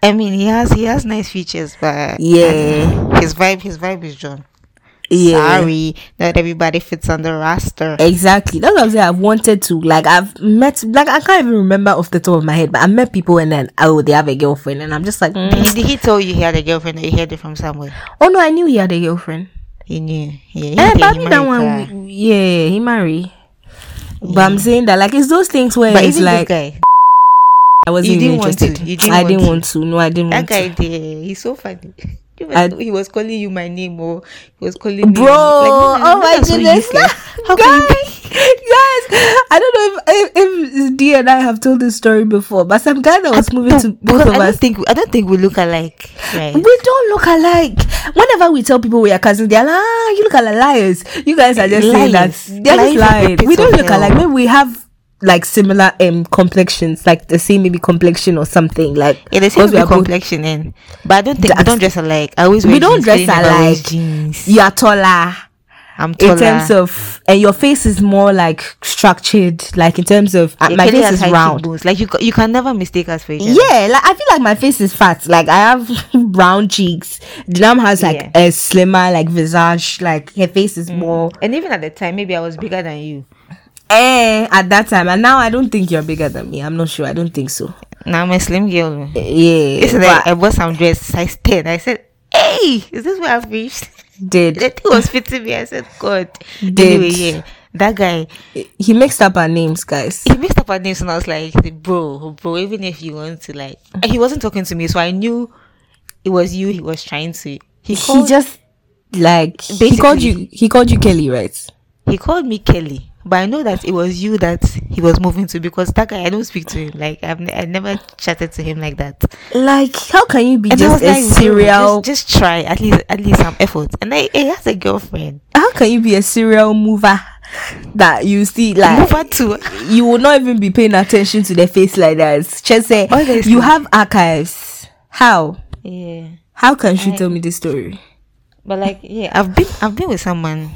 [SPEAKER 1] I mean, he has he has nice features, but
[SPEAKER 2] Yeah.
[SPEAKER 1] his vibe his vibe is John.
[SPEAKER 2] Yeah.
[SPEAKER 1] Sorry, not everybody fits on the roster.
[SPEAKER 2] Exactly. That's what I'm saying. I've wanted to. Like I've met like I can't even remember off the top of my head, but I met people and then oh they have a girlfriend and I'm just like mm.
[SPEAKER 1] Did he, did he tell you he had a girlfriend or you heard it from somewhere?
[SPEAKER 2] Oh no, I knew he had a girlfriend.
[SPEAKER 1] He knew. Yeah, he,
[SPEAKER 2] Eh,
[SPEAKER 1] he
[SPEAKER 2] but that one we- yeah, he married. But I'm saying that like it's those things where
[SPEAKER 1] But
[SPEAKER 2] it's like I wasn't even
[SPEAKER 1] didn't want to.
[SPEAKER 2] interested.
[SPEAKER 1] You didn't
[SPEAKER 2] I
[SPEAKER 1] want
[SPEAKER 2] didn't
[SPEAKER 1] to.
[SPEAKER 2] want to. No, I didn't
[SPEAKER 1] that
[SPEAKER 2] want
[SPEAKER 1] guy
[SPEAKER 2] to.
[SPEAKER 1] there, he's so funny. He was,
[SPEAKER 2] I-
[SPEAKER 1] he was calling you my name or he was calling me
[SPEAKER 2] Bro,
[SPEAKER 1] like,
[SPEAKER 2] oh my goodness.
[SPEAKER 1] How can you
[SPEAKER 2] guys, I don't know if, if if D and I have told this story before, but some guy that was moving to both of
[SPEAKER 1] I
[SPEAKER 2] us
[SPEAKER 1] think I don't think we look alike. Right.
[SPEAKER 2] We don't look alike. Whenever we tell people we are cousins, they're like, ah, you look like liars. You guys are just saying that.
[SPEAKER 1] Liars.
[SPEAKER 2] They're just
[SPEAKER 1] Liars are
[SPEAKER 2] lying. We don't look
[SPEAKER 1] hell.
[SPEAKER 2] alike. Maybe we have like similar um complexions, like the same maybe complexion or something. Like
[SPEAKER 1] Yeah, they say
[SPEAKER 2] because
[SPEAKER 1] we
[SPEAKER 2] we are both-
[SPEAKER 1] complexion in, but I don't think we
[SPEAKER 2] That's-
[SPEAKER 1] don't dress alike. I always wear
[SPEAKER 2] we don't dress
[SPEAKER 1] Kelly never wears
[SPEAKER 2] alike.
[SPEAKER 1] Jeans.
[SPEAKER 2] You are taller.
[SPEAKER 1] I'm taller.
[SPEAKER 2] in terms of and your face is more like structured like in terms of uh,
[SPEAKER 1] Yeah,
[SPEAKER 2] my
[SPEAKER 1] Kelly
[SPEAKER 2] face is round
[SPEAKER 1] cheekbones. Like you, you can never mistake us for each other.
[SPEAKER 2] yeah like i feel like my face is fat like i have round cheeks Dinam has like
[SPEAKER 1] Yeah.
[SPEAKER 2] a slimmer like visage like her face is more
[SPEAKER 1] And even at the time, maybe I was bigger than you.
[SPEAKER 2] Eh at that time and now i don't think you're bigger than me i'm not sure i don't think so
[SPEAKER 1] Now I'm a slim girl.
[SPEAKER 2] yeah
[SPEAKER 1] Yesterday,
[SPEAKER 2] but
[SPEAKER 1] I bought some dress size 10. I said, Hey, is this what I've reached?
[SPEAKER 2] did
[SPEAKER 1] The thing was fitting me. I said, God.
[SPEAKER 2] Did.
[SPEAKER 1] Anyway, yeah. That guy,
[SPEAKER 2] he mixed up our names guys
[SPEAKER 1] he mixed up our names and I was like, bro, bro, even if you want to like, he wasn't talking to me, so I knew it was you he was trying to. He
[SPEAKER 2] he just like he called you he called you kelly right
[SPEAKER 1] he called me Kelly, but I know that it was you that he was moving to because that guy, I don't speak to him. Like, I've ne- I never chatted to him like that.
[SPEAKER 2] like how can you be
[SPEAKER 1] And
[SPEAKER 2] just a
[SPEAKER 1] like,
[SPEAKER 2] serial
[SPEAKER 1] just, just try at least, at least some effort. And I, he has a girlfriend.
[SPEAKER 2] how can you be a serial mover that you see like
[SPEAKER 1] Move her to
[SPEAKER 2] you will not even be paying attention to their face like that just say eh,
[SPEAKER 1] Honestly.
[SPEAKER 2] you have archives how
[SPEAKER 1] yeah.
[SPEAKER 2] how can she
[SPEAKER 1] I-
[SPEAKER 2] tell me this story
[SPEAKER 1] But like, yeah, I've been I've been with someone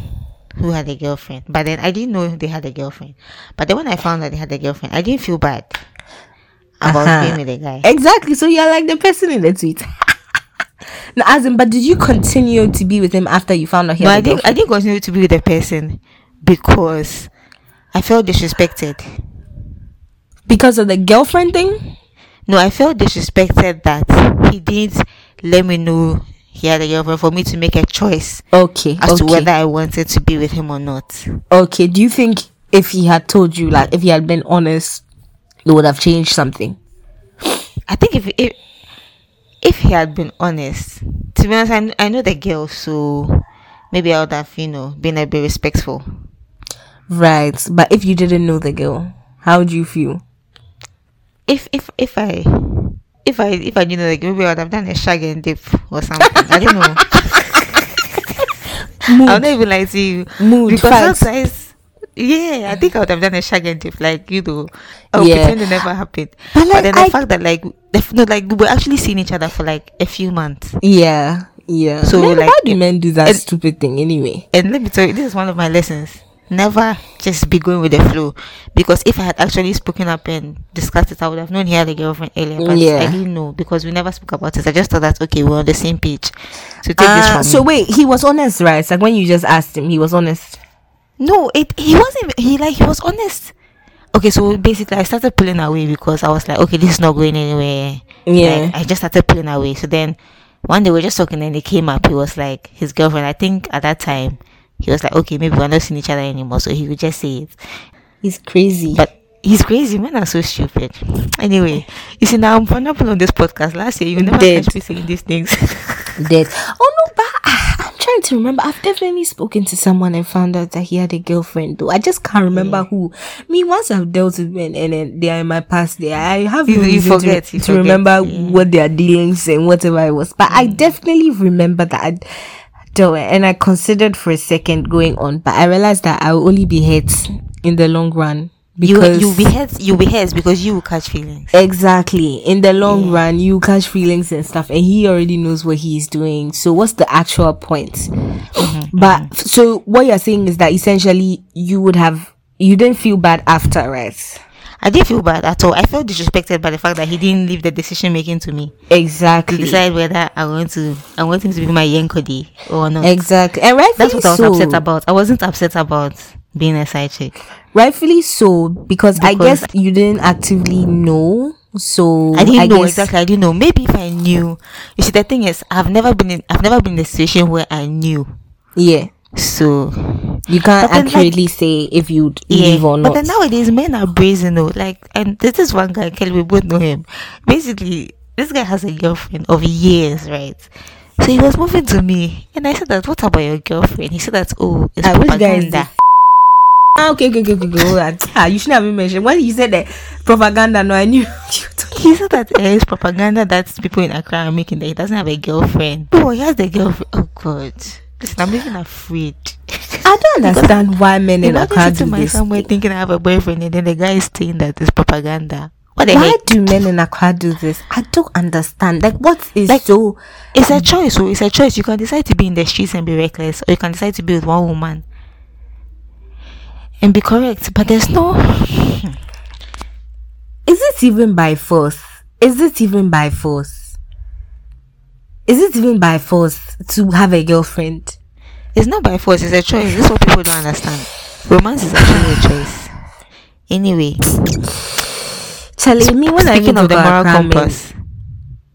[SPEAKER 1] who had a girlfriend, but then I didn't know they had a girlfriend. But then when I found that they had a girlfriend, I didn't feel bad about
[SPEAKER 2] Uh-huh.
[SPEAKER 1] being with a guy.
[SPEAKER 2] exactly so you're like the person in the tweet no, as in, but did you continue to be with him after you found out he
[SPEAKER 1] No,
[SPEAKER 2] had
[SPEAKER 1] I didn't. I didn't continue to be with the person because I felt disrespected.
[SPEAKER 2] because of the girlfriend thing?
[SPEAKER 1] No, I felt disrespected that he didn't let me know he had a girlfriend for me to make a choice
[SPEAKER 2] Okay,
[SPEAKER 1] as to whether I wanted to be with him or not.
[SPEAKER 2] okay. Do you think if he had told you, like, if he had been honest, it would have changed something?
[SPEAKER 1] I think if if if he had been honest, to be honest, I, I know the girl, so maybe I would have you know been a bit respectful.
[SPEAKER 2] Right, but if you didn't know the girl, how would you feel?
[SPEAKER 1] If if if I if I if I didn't girl, maybe I would have done a shag and dip or something. I don't know. I'll not even lie to you
[SPEAKER 2] Mood,
[SPEAKER 1] because
[SPEAKER 2] facts.
[SPEAKER 1] sometimes. Yeah, I think I would have done a shag and dip, like you know, oh,
[SPEAKER 2] Yeah.
[SPEAKER 1] pretend it never happened.
[SPEAKER 2] But,
[SPEAKER 1] But, then the
[SPEAKER 2] I-
[SPEAKER 1] fact that like, no, like we were actually seeing each other for like a few months,
[SPEAKER 2] Yeah, yeah.
[SPEAKER 1] So,
[SPEAKER 2] So,
[SPEAKER 1] like,
[SPEAKER 2] why do men do that
[SPEAKER 1] it-
[SPEAKER 2] stupid thing anyway?
[SPEAKER 1] and let me tell you, this is one of my lessons. Never just be going with the flow. Because if I had actually spoken up and discussed it, I would have known he had a girlfriend earlier. But
[SPEAKER 2] Yeah.
[SPEAKER 1] I didn't know because we never spoke about it. I just thought that okay, we're on the same page. So take this
[SPEAKER 2] Ah,
[SPEAKER 1] from
[SPEAKER 2] so
[SPEAKER 1] me.
[SPEAKER 2] wait, he was honest, right? Like when you just asked him, he was honest.
[SPEAKER 1] No, it he wasn't he like he was honest. Okay, so basically I started pulling away because I was like, okay, this is not going anywhere.
[SPEAKER 2] Yeah.
[SPEAKER 1] Like, I just started pulling away. So then one day we are just talking and he came up. He was like his girlfriend. I think at that time he was like, okay, maybe we're not seeing each other anymore. So he would just say it.
[SPEAKER 2] He's crazy.
[SPEAKER 1] But he's crazy. Men are so stupid. Anyway, you see now I'm vulnerable on this podcast. Last year you never
[SPEAKER 2] Dead.
[SPEAKER 1] catch me saying these things.
[SPEAKER 2] dead. Oh no, but I'm trying to remember. I've definitely spoken to someone and found out that he had a girlfriend. Though I just can't remember mm. who. Me, once I've dealt with men and then they are in my past, there I have
[SPEAKER 1] You-
[SPEAKER 2] no
[SPEAKER 1] you forget,
[SPEAKER 2] to,
[SPEAKER 1] you
[SPEAKER 2] to
[SPEAKER 1] forget,
[SPEAKER 2] remember
[SPEAKER 1] yeah.
[SPEAKER 2] what their dealings and whatever it was. But I mm. definitely remember that. I, dealt and I considered for a second going on, but I realized that I will only be hurt in the long run
[SPEAKER 1] you
[SPEAKER 2] because
[SPEAKER 1] you'll be hurt. You'll be hurt because you will catch feelings.
[SPEAKER 2] Exactly. In the long run, you catch feelings and stuff, and he already knows what he's doing. So, what's the actual point?
[SPEAKER 1] Mm-hmm,
[SPEAKER 2] but so, what you're saying is that essentially you would have you didn't feel bad after, right?
[SPEAKER 1] I didn't feel bad at all. I felt disrespected by the fact that he didn't leave the decision making to me
[SPEAKER 2] Exactly.
[SPEAKER 1] to decide whether I want to I want him to be my yankody or not.
[SPEAKER 2] Exactly. And rightfully
[SPEAKER 1] That's what I was
[SPEAKER 2] so.
[SPEAKER 1] upset about. I wasn't upset about being a side chick.
[SPEAKER 2] Rightfully so, because, I guess you didn't actively know. So
[SPEAKER 1] I didn't know
[SPEAKER 2] guess-
[SPEAKER 1] exactly. I didn't know. Maybe if I knew, you see, the thing is, I've never been in. I've never been in a situation where I knew.
[SPEAKER 2] Yeah.
[SPEAKER 1] So
[SPEAKER 2] You can't
[SPEAKER 1] then, like-
[SPEAKER 2] accurately say if you'd
[SPEAKER 1] yeah.
[SPEAKER 2] leave or not.
[SPEAKER 1] But then nowadays, men are brazen. though. Like, and this is one guy, Kelly. We both know him. Basically, this guy has a girlfriend of years, right? So he was moving to me, and I said that. What about your girlfriend? He said that. Oh, it's
[SPEAKER 2] is
[SPEAKER 1] propaganda.
[SPEAKER 2] Ah, okay, okay, okay, okay, okay. Ah, you shouldn't have mentioned when you said that propaganda. No, I knew. you
[SPEAKER 1] He said that uh, it's propaganda that people in Accra are making that he doesn't have a girlfriend. Oh, he has the girlfriend. Oh God, listen, I'm even afraid.
[SPEAKER 2] I don't understand why men in Accra do
[SPEAKER 1] my
[SPEAKER 2] this.
[SPEAKER 1] somewhere thinking I have a boyfriend and then the guy is saying that it's propaganda. What the
[SPEAKER 2] Why
[SPEAKER 1] heck?
[SPEAKER 2] do men in Accra do this? I don't understand. Like, what is
[SPEAKER 1] Like-
[SPEAKER 2] so?
[SPEAKER 1] It's a choice. So it's a choice. You can decide to be in the streets and be reckless, or you can decide to be with one woman and be correct. But there's no. Hmm.
[SPEAKER 2] Is it even by force? Is it even by force? Is it even by force to have a girlfriend?
[SPEAKER 1] It's not by force. It's a choice. This is what people don't understand. Romance is actually a choice. Anyway,
[SPEAKER 2] Charlie, me when I
[SPEAKER 1] speaking
[SPEAKER 2] even
[SPEAKER 1] of the moral
[SPEAKER 2] man,
[SPEAKER 1] compass,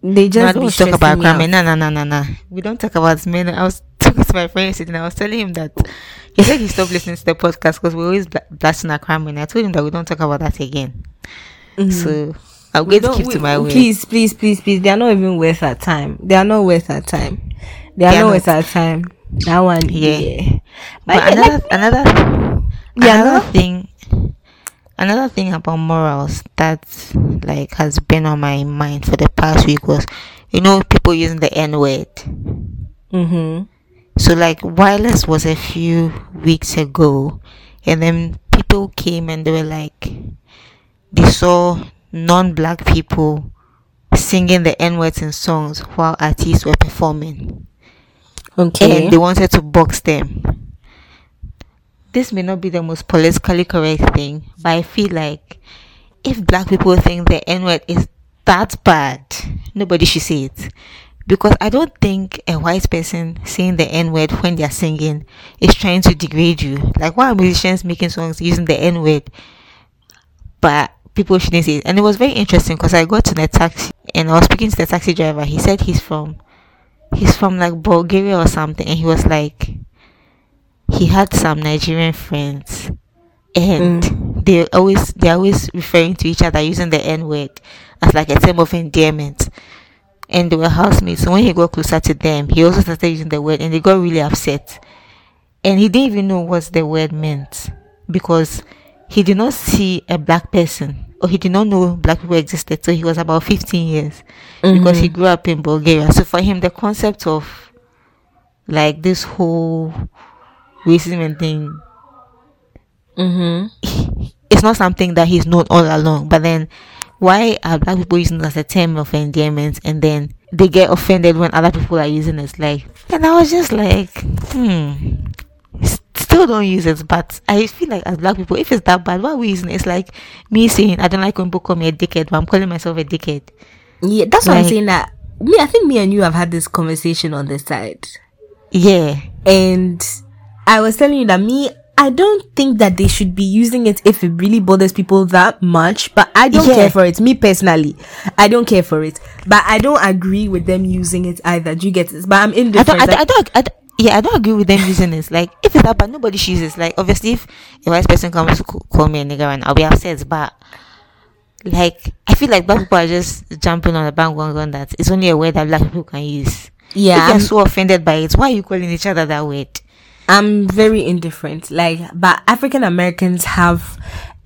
[SPEAKER 2] they
[SPEAKER 1] no, I
[SPEAKER 2] just
[SPEAKER 1] don't
[SPEAKER 2] be
[SPEAKER 1] want to talk about
[SPEAKER 2] stressing me
[SPEAKER 1] crime.
[SPEAKER 2] out.
[SPEAKER 1] No, no, no, no, no. We don't talk about men. I was talking to my friend and I was telling him that he said he stopped listening to the podcast because we always bla- blasting our crime. And I told him that we don't talk about that again. Mm-hmm. So I'm. Going to keep
[SPEAKER 2] we-
[SPEAKER 1] to my word.
[SPEAKER 2] Please, please, please, please. They are not even worth our time. They are not worth our time. They are
[SPEAKER 1] They are
[SPEAKER 2] not
[SPEAKER 1] not.
[SPEAKER 2] worth our time. That one,
[SPEAKER 1] Yeah.
[SPEAKER 2] yeah.
[SPEAKER 1] But another another
[SPEAKER 2] Yeah,
[SPEAKER 1] another
[SPEAKER 2] no.
[SPEAKER 1] thing another thing about morals that like has been on my mind for the past week was you know people using the N word.
[SPEAKER 2] Mm-hmm.
[SPEAKER 1] So like wireless was a few weeks ago and then people came and they were like they saw non black people singing the N words in songs while artists were performing
[SPEAKER 2] Okay.
[SPEAKER 1] and they wanted to box them. This may not be the most politically correct thing, but I feel like if black people think the N word is that bad, nobody should say it. Because I don't think a white person saying the N word when they're singing is trying to degrade you. Like, why are musicians making songs using the N word? But people shouldn't say it. And it was very interesting because I got to the taxi and I was speaking to the taxi driver. He said he's from he's from like Bulgaria or something, and he was like, he had some Nigerian friends, and mm. they always they're always referring to each other using the N word as like a term of endearment, and they were housemates. So when he got closer to them, he also started using the word, and they got really upset, and he didn't even know what the word meant because he did not see a black person or he did not know black people existed till he was about 15 years because he grew up in Bulgaria. So for him, the concept of like this whole racism and thing,
[SPEAKER 2] Mm-hmm.
[SPEAKER 1] it's not something that he's known all along. But then, why are black people using it as a term of endearment and then they get offended when other people are using it? Like, and I was just like, hmm. Still don't use it, but I feel like as black people, if it's that bad, why are we using it? It's like me saying I don't like when people call me a dickhead, but I'm calling myself a dickhead.
[SPEAKER 2] Yeah, that's why I'm saying that. Me, I think me and you have had this conversation on the side.
[SPEAKER 1] Yeah,
[SPEAKER 2] and I was telling you that me, I don't think that they should be using it if it really bothers people that much. But I don't
[SPEAKER 1] Yeah.
[SPEAKER 2] care for it. Me personally, I don't care for it. But I don't agree with them using it either. Do you get it? But I'm
[SPEAKER 1] I don't,
[SPEAKER 2] indifferent.
[SPEAKER 1] I, don't- I don't, I don't, yeah, I don't agree with them using this. Like, if it's that bad, nobody should use it. Like, obviously, if a white person comes to call me a nigger, and I'll be upset, but like, I feel like black people are just jumping on the bandwagon that it's only a word that black people can use.
[SPEAKER 2] yeah,
[SPEAKER 1] if
[SPEAKER 2] I'm,
[SPEAKER 1] you're so offended by it, why are you calling each other that word?
[SPEAKER 2] I'm very indifferent. Like, but African Americans have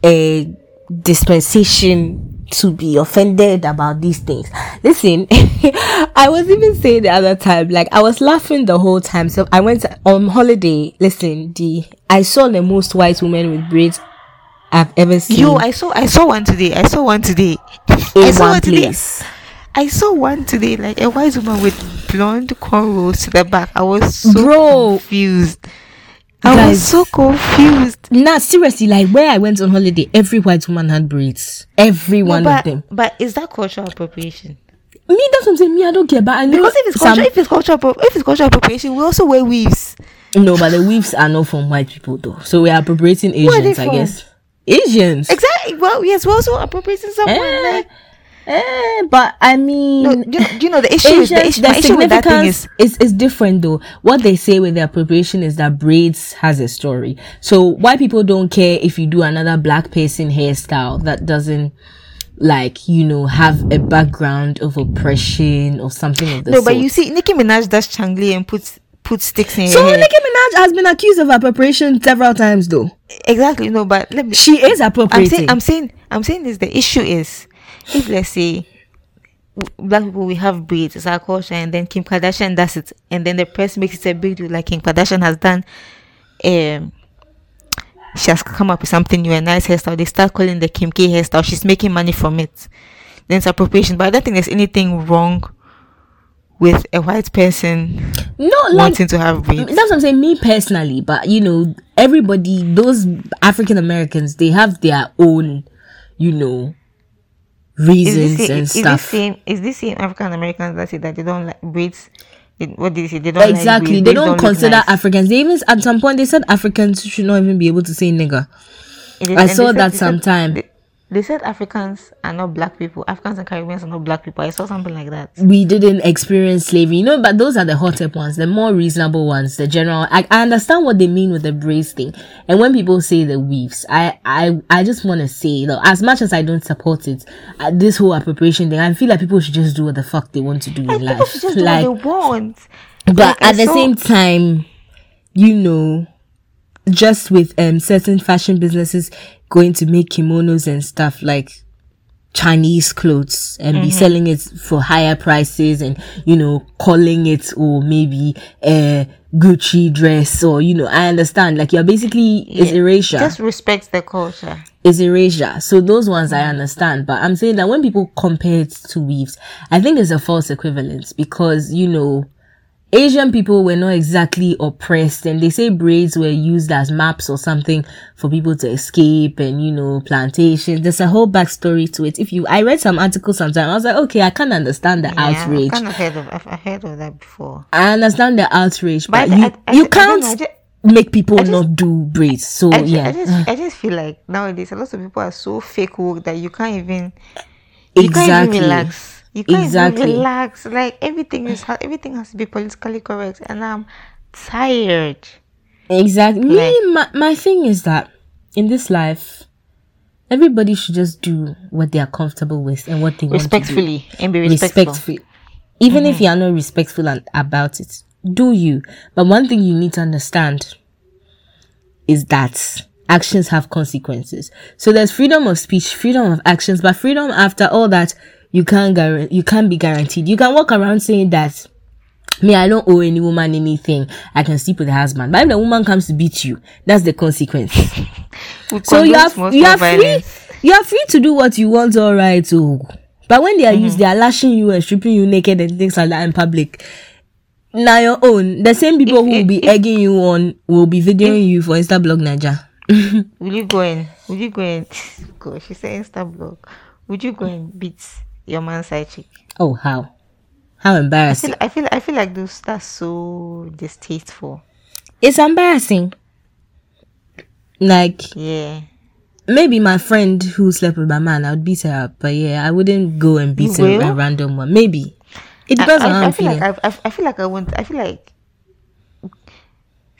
[SPEAKER 2] a dispensation to be offended about these things. Listen, I was even saying the other time, like I was laughing the whole time. So I went on holiday. Listen, the I saw the most white women with braids I've ever seen.
[SPEAKER 1] Yo, I saw, I saw one today. I saw one today. I saw
[SPEAKER 2] one
[SPEAKER 1] one today. I saw one today, like a white woman with blonde cornrows to the back. I was so
[SPEAKER 2] Bro.
[SPEAKER 1] confused. I was
[SPEAKER 2] Guys.
[SPEAKER 1] so confused.
[SPEAKER 2] Nah, seriously, like where I went on holiday, every white woman had braids. Every one
[SPEAKER 1] but,
[SPEAKER 2] of them.
[SPEAKER 1] but is that cultural appropriation?
[SPEAKER 2] Me, that's what I'm saying. Me, I don't care. But I know
[SPEAKER 1] Because if it's
[SPEAKER 2] some-
[SPEAKER 1] cultural, if it's cultural, if it's cultural appropriation, we also wear weaves.
[SPEAKER 2] No, but the weaves are not from white people though. So we are appropriating
[SPEAKER 1] Where are
[SPEAKER 2] Asians, I guess. Asians.
[SPEAKER 1] Exactly. Well, yes, we're also appropriating someone.
[SPEAKER 2] Eh,
[SPEAKER 1] like,
[SPEAKER 2] eh, but I mean
[SPEAKER 1] no, do, you you know the issue is the issue,
[SPEAKER 2] the
[SPEAKER 1] issue with that thing is
[SPEAKER 2] is, is different though. What they say with the appropriation is that braids has a story. So white people don't care if you do another black person hairstyle that doesn't like, you know, have a background of oppression or something of the
[SPEAKER 1] no,
[SPEAKER 2] sort.
[SPEAKER 1] but you see, Nicki Minaj does changli and puts put sticks in
[SPEAKER 2] so. Nicki Minaj has been accused of appropriation several times though.
[SPEAKER 1] exactly. No, but let me.
[SPEAKER 2] She is appropriating.
[SPEAKER 1] I'm saying, I'm saying, I'm saying this. The issue is, if let's say black people we have braids, it's our culture, and then Kim Kardashian does it, and then the press makes it a big deal, like Kim Kardashian has done. Um, she has come up with something new, a nice hairstyle. They start calling the Kim K hairstyle. She's making money from it. Then it's appropriation, but I don't think there's anything wrong with a white person
[SPEAKER 2] No, like
[SPEAKER 1] wanting to have braids.
[SPEAKER 2] that's what I'm saying. Me personally, but you know, everybody, those African Americans, they have their own, you know, reasons
[SPEAKER 1] this,
[SPEAKER 2] and
[SPEAKER 1] is this
[SPEAKER 2] stuff.
[SPEAKER 1] same? Is this same African Americans that say that they don't like braids? They, what did they say? They don't
[SPEAKER 2] Exactly.
[SPEAKER 1] Like
[SPEAKER 2] they don't
[SPEAKER 1] look
[SPEAKER 2] consider
[SPEAKER 1] nice.
[SPEAKER 2] Africans. They even at some point they said Africans should not even be able to say nigger. I saw that sometime.
[SPEAKER 1] They, they said Africans are not black people. Africans and Caribbeans are not black people. I saw something like that.
[SPEAKER 2] we didn't experience slavery, you know, but those are the hotep ones, the more reasonable ones, the general. I, I understand what they mean with the braids thing. And when people say the weaves, I, I, I just want to say, look, as much as I don't support it, uh, this whole appropriation thing, I feel like people should just do what the fuck they want to do in
[SPEAKER 1] People
[SPEAKER 2] life.
[SPEAKER 1] should just do what they want.
[SPEAKER 2] but
[SPEAKER 1] Like, I
[SPEAKER 2] at the
[SPEAKER 1] saw-
[SPEAKER 2] same time, you know, just with um certain fashion businesses going to make kimonos and stuff like Chinese clothes and
[SPEAKER 1] Mm-hmm.
[SPEAKER 2] be selling it for higher prices and you know calling it or maybe a Gucci dress or you know I understand like you're basically it's erasure
[SPEAKER 1] Just respect the culture.
[SPEAKER 2] is erasure. So those ones
[SPEAKER 1] Mm.
[SPEAKER 2] I understand, but I'm saying that when people compare it to weaves, I think it's a false equivalence because, you know, Asian people were not exactly oppressed and they say braids were used as maps or something for people to escape and, you know, plantations. There's a whole backstory to it. If you, I read some articles sometime, I was like, okay, I can't understand the
[SPEAKER 1] Yeah,
[SPEAKER 2] outrage.
[SPEAKER 1] I've kind of heard of. I've, heard of that before.
[SPEAKER 2] I understand the outrage, but,
[SPEAKER 1] But
[SPEAKER 2] you,
[SPEAKER 1] I- I-
[SPEAKER 2] you can't
[SPEAKER 1] I ju-
[SPEAKER 2] make people
[SPEAKER 1] just-
[SPEAKER 2] not do braids. So,
[SPEAKER 1] I just,
[SPEAKER 2] yeah.
[SPEAKER 1] I just, I just feel like nowadays a lot of people are so fake woke that you can't even, you can't even relax. You can't
[SPEAKER 2] Exactly.
[SPEAKER 1] relax. Like everything is, everything has to be politically correct, and I'm tired.
[SPEAKER 2] Exactly. Me, my, my thing is that in this life, everybody should just do what they are comfortable with and what they want to
[SPEAKER 1] Respectfully and be respectful.
[SPEAKER 2] Respectful. Even if mm-hmm. you are not respectful and, about it, do you? But one thing you need to understand is that actions have consequences. So there's freedom of speech, freedom of actions, but freedom after all that you can't guarantee. You can't be guaranteed. You can walk around saying that me, I don't owe any woman anything. I can sleep with her husband. But if the woman comes to beat you, that's the consequence. So you
[SPEAKER 1] have
[SPEAKER 2] you are free. You are free to do what you want, all right. Oh, but when they are mm-hmm. used, they are lashing you and stripping you naked and things like that in public. Now your own. The same people who will be egging you on will be videoing you for Insta blog Naja.
[SPEAKER 1] Will you go and will you go and gosh, she said Insta blog. Would you go and beat your man's side chick?
[SPEAKER 2] Oh how? How
[SPEAKER 1] I
[SPEAKER 2] embarrassing!
[SPEAKER 1] feel I feel I feel like those that's so distasteful.
[SPEAKER 2] It's embarrassing. Like
[SPEAKER 1] Yeah.
[SPEAKER 2] maybe my friend who slept with my man, I would beat her up. But yeah, I wouldn't go and beat a, a random one. Maybe it
[SPEAKER 1] I,
[SPEAKER 2] depends on
[SPEAKER 1] I,
[SPEAKER 2] how
[SPEAKER 1] I
[SPEAKER 2] I'm
[SPEAKER 1] feel
[SPEAKER 2] feeling.
[SPEAKER 1] like I, I, I feel like I want I feel like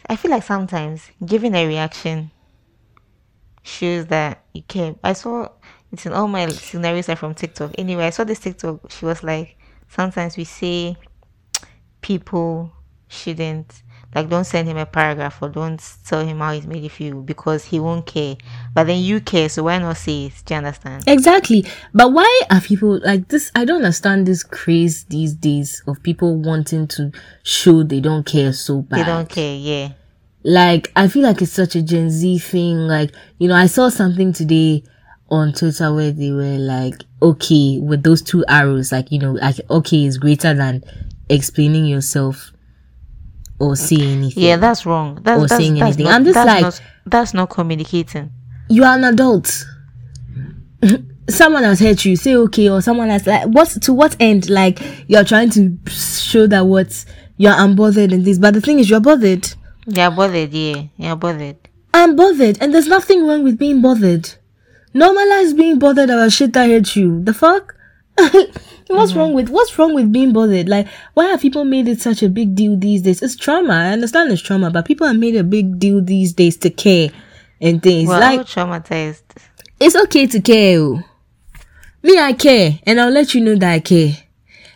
[SPEAKER 1] I feel like sometimes giving a reaction shows that you care. I saw it's in all my scenarios are from TikTok. Anyway, I saw this TikTok. She was like, sometimes we say people shouldn't like don't send him a paragraph or don't tell him how he's made you feel because he won't care. But then you care, so why not say it? Do you understand?
[SPEAKER 2] Exactly. But why are people like this? I don't understand this craze these days of people wanting to show they don't care so bad.
[SPEAKER 1] They don't care, yeah.
[SPEAKER 2] Like, I feel like it's such a Gen Z thing. Like, you know, I saw something today on Twitter where they were like, okay, with those two arrows, like, you know, like, okay is greater than explaining yourself or saying anything.
[SPEAKER 1] Yeah, that's wrong. That's,
[SPEAKER 2] Or
[SPEAKER 1] that's,
[SPEAKER 2] saying
[SPEAKER 1] that's
[SPEAKER 2] anything.
[SPEAKER 1] Not,
[SPEAKER 2] I'm just
[SPEAKER 1] that's
[SPEAKER 2] like-
[SPEAKER 1] not, that's not communicating.
[SPEAKER 2] you are an adult. someone has hurt you, say okay, or someone has like what to what end? Like you're trying to show that what you're unbothered and this, but the thing is you're bothered.
[SPEAKER 1] You're bothered, yeah. You're bothered.
[SPEAKER 2] I'm bothered, and there's nothing wrong with being bothered. Normalize being bothered about shit that hurts you. The fuck? what's wrong with what's wrong with being bothered? Like, why have people made it such a big deal these days? It's trauma. I understand it's trauma, but people have made a big deal these days to care and things.
[SPEAKER 1] Well,
[SPEAKER 2] like
[SPEAKER 1] traumatized.
[SPEAKER 2] it's okay to care. oh. Me, I care, and I'll let you know that I care.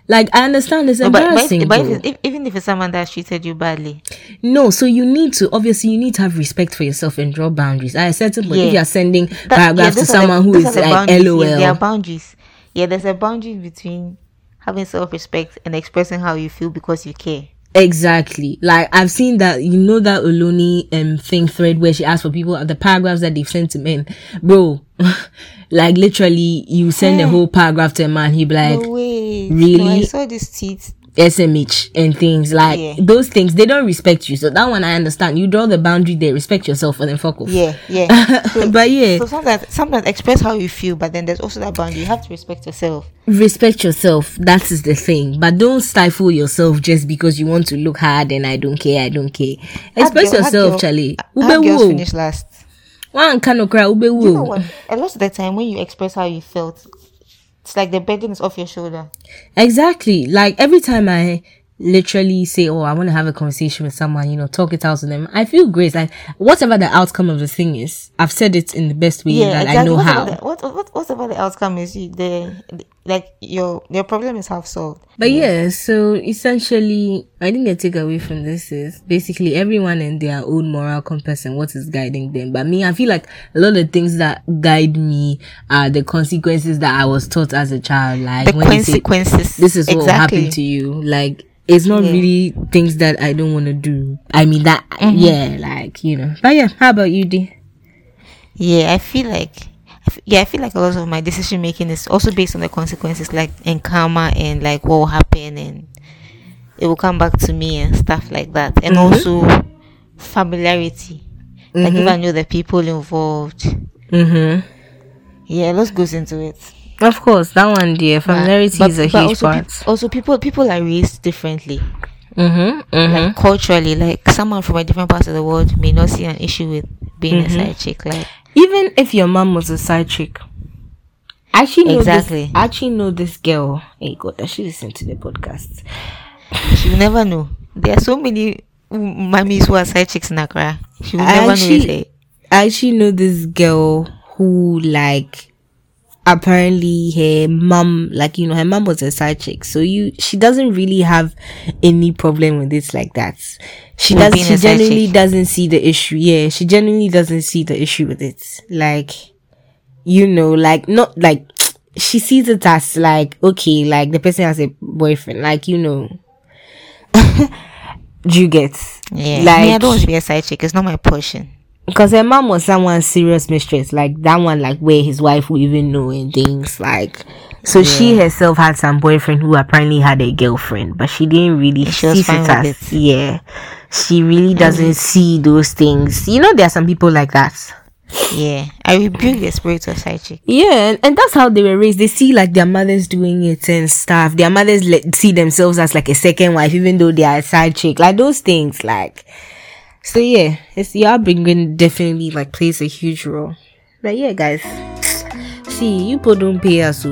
[SPEAKER 2] Like I understand it's
[SPEAKER 1] No, but, but, if, but if, if, even if it's someone that treated you badly,
[SPEAKER 2] no, so you need to obviously you need to have respect for yourself and draw boundaries. I certain point,
[SPEAKER 1] Yeah.
[SPEAKER 2] if you're sending
[SPEAKER 1] that,
[SPEAKER 2] paragraphs to
[SPEAKER 1] those are the-
[SPEAKER 2] someone who is
[SPEAKER 1] are
[SPEAKER 2] like. LOL,
[SPEAKER 1] Yes, there are boundaries. Yeah, there's a boundary between having self-respect and expressing how you feel because you care.
[SPEAKER 2] Exactly. Like I've seen that you know that Oloni um thing thread where she asked for people the paragraphs that they've sent to men. Bro, like literally you send a whole paragraph to a man, he'd be like
[SPEAKER 1] no way.
[SPEAKER 2] really?
[SPEAKER 1] I saw this tweet.
[SPEAKER 2] SMH and things like
[SPEAKER 1] Yeah.
[SPEAKER 2] those things. They don't respect you. So that one I understand. You draw the boundary. They respect yourself and then fuck off.
[SPEAKER 1] Yeah, yeah. So,
[SPEAKER 2] but yeah,
[SPEAKER 1] so sometimes, sometimes express how you feel, but then there's also that boundary. You have to respect yourself.
[SPEAKER 2] respect yourself. That is the thing. But don't stifle yourself just because you want to look hard and I don't care. I don't care. Express
[SPEAKER 1] girl-
[SPEAKER 2] yourself,
[SPEAKER 1] girl-
[SPEAKER 2] Charlie. Ube
[SPEAKER 1] girls finish last.
[SPEAKER 2] One cannot cry. Ube
[SPEAKER 1] You know what? A lot of the time when you express how you felt, it's like the burden is off your shoulder.
[SPEAKER 2] Exactly. Like every time I literally say, Oh, I want to have a conversation with someone, you know, talk it out to them, I feel great. Like whatever the outcome of the thing is, I've said it in the best way that I know
[SPEAKER 1] whatever
[SPEAKER 2] how.
[SPEAKER 1] The, what, what, whatever the outcome is, you the, the like your your problem is half solved.
[SPEAKER 2] But yeah, so essentially, I think the takeaway from this is basically everyone in their own moral compass and what is guiding them. But me, I feel like a lot of things that guide me are the consequences that I was taught as a child. Like
[SPEAKER 1] The
[SPEAKER 2] when they say,
[SPEAKER 1] consequences.
[SPEAKER 2] this is what will
[SPEAKER 1] exactly.
[SPEAKER 2] happen to you. Like it's not
[SPEAKER 1] Yeah.
[SPEAKER 2] really things that I don't want to do. I mean that,
[SPEAKER 1] Mm-hmm.
[SPEAKER 2] yeah, like you know. But yeah, how about you, D?
[SPEAKER 1] Yeah, I feel like, I f- yeah, I feel like a lot of my decision making is also based on the consequences, like and karma and like what will happen and it will come back to me and stuff like that, and
[SPEAKER 2] Mhm.
[SPEAKER 1] also familiarity. Like if
[SPEAKER 2] Mhm.
[SPEAKER 1] I know the people involved,
[SPEAKER 2] Mm-hmm.
[SPEAKER 1] yeah, let's goes into it.
[SPEAKER 2] Of course, that one, dear. Familiarity
[SPEAKER 1] But-
[SPEAKER 2] is a huge
[SPEAKER 1] also
[SPEAKER 2] part.
[SPEAKER 1] peop- also, people people are raised differently.
[SPEAKER 2] mm-hmm. Mm-hmm.
[SPEAKER 1] Like culturally, like someone from a different part of the world may not see an issue with being
[SPEAKER 2] Mhm.
[SPEAKER 1] a side chick. Like
[SPEAKER 2] even if your mom was a side chick. I actually know
[SPEAKER 1] Exactly.
[SPEAKER 2] this. I actually know this girl. Hey God, does she listen to the podcast?
[SPEAKER 1] she will never know. There are so many mummies who are side chicks in Accra. She will
[SPEAKER 2] I
[SPEAKER 1] never know
[SPEAKER 2] actually-
[SPEAKER 1] it.
[SPEAKER 2] I actually know this girl who like apparently her mom like you know her mom was a side chick. So you she doesn't really have any problem with it like that. She does she genuinely doesn't see the issue. Yeah she genuinely doesn't see the issue with it. Like you know like not like she sees it as like okay like the person has a boyfriend. Like you know. Do you get?
[SPEAKER 1] Yeah,
[SPEAKER 2] like
[SPEAKER 1] me, I don't want to be a side chick. It's not my portion.
[SPEAKER 2] Because her mom was someone's serious mistress, like that one, like where his wife would even know and things like. So she herself had some boyfriend who apparently had a girlfriend, but she didn't really
[SPEAKER 1] She
[SPEAKER 2] see it as
[SPEAKER 1] it.
[SPEAKER 2] yeah. She really mm. doesn't see those things. You know, there are some people like that.
[SPEAKER 1] Yeah, I rebuke the spirit of side chick.
[SPEAKER 2] Yeah, and, and that's how they were raised. They see like their mothers doing it and stuff. Their mothers let, see themselves as like a second wife, even though they are a side chick. Like those things, like. So yeah, it's your upbringing definitely like plays a huge role. But yeah, guys, see you people don't pay us, so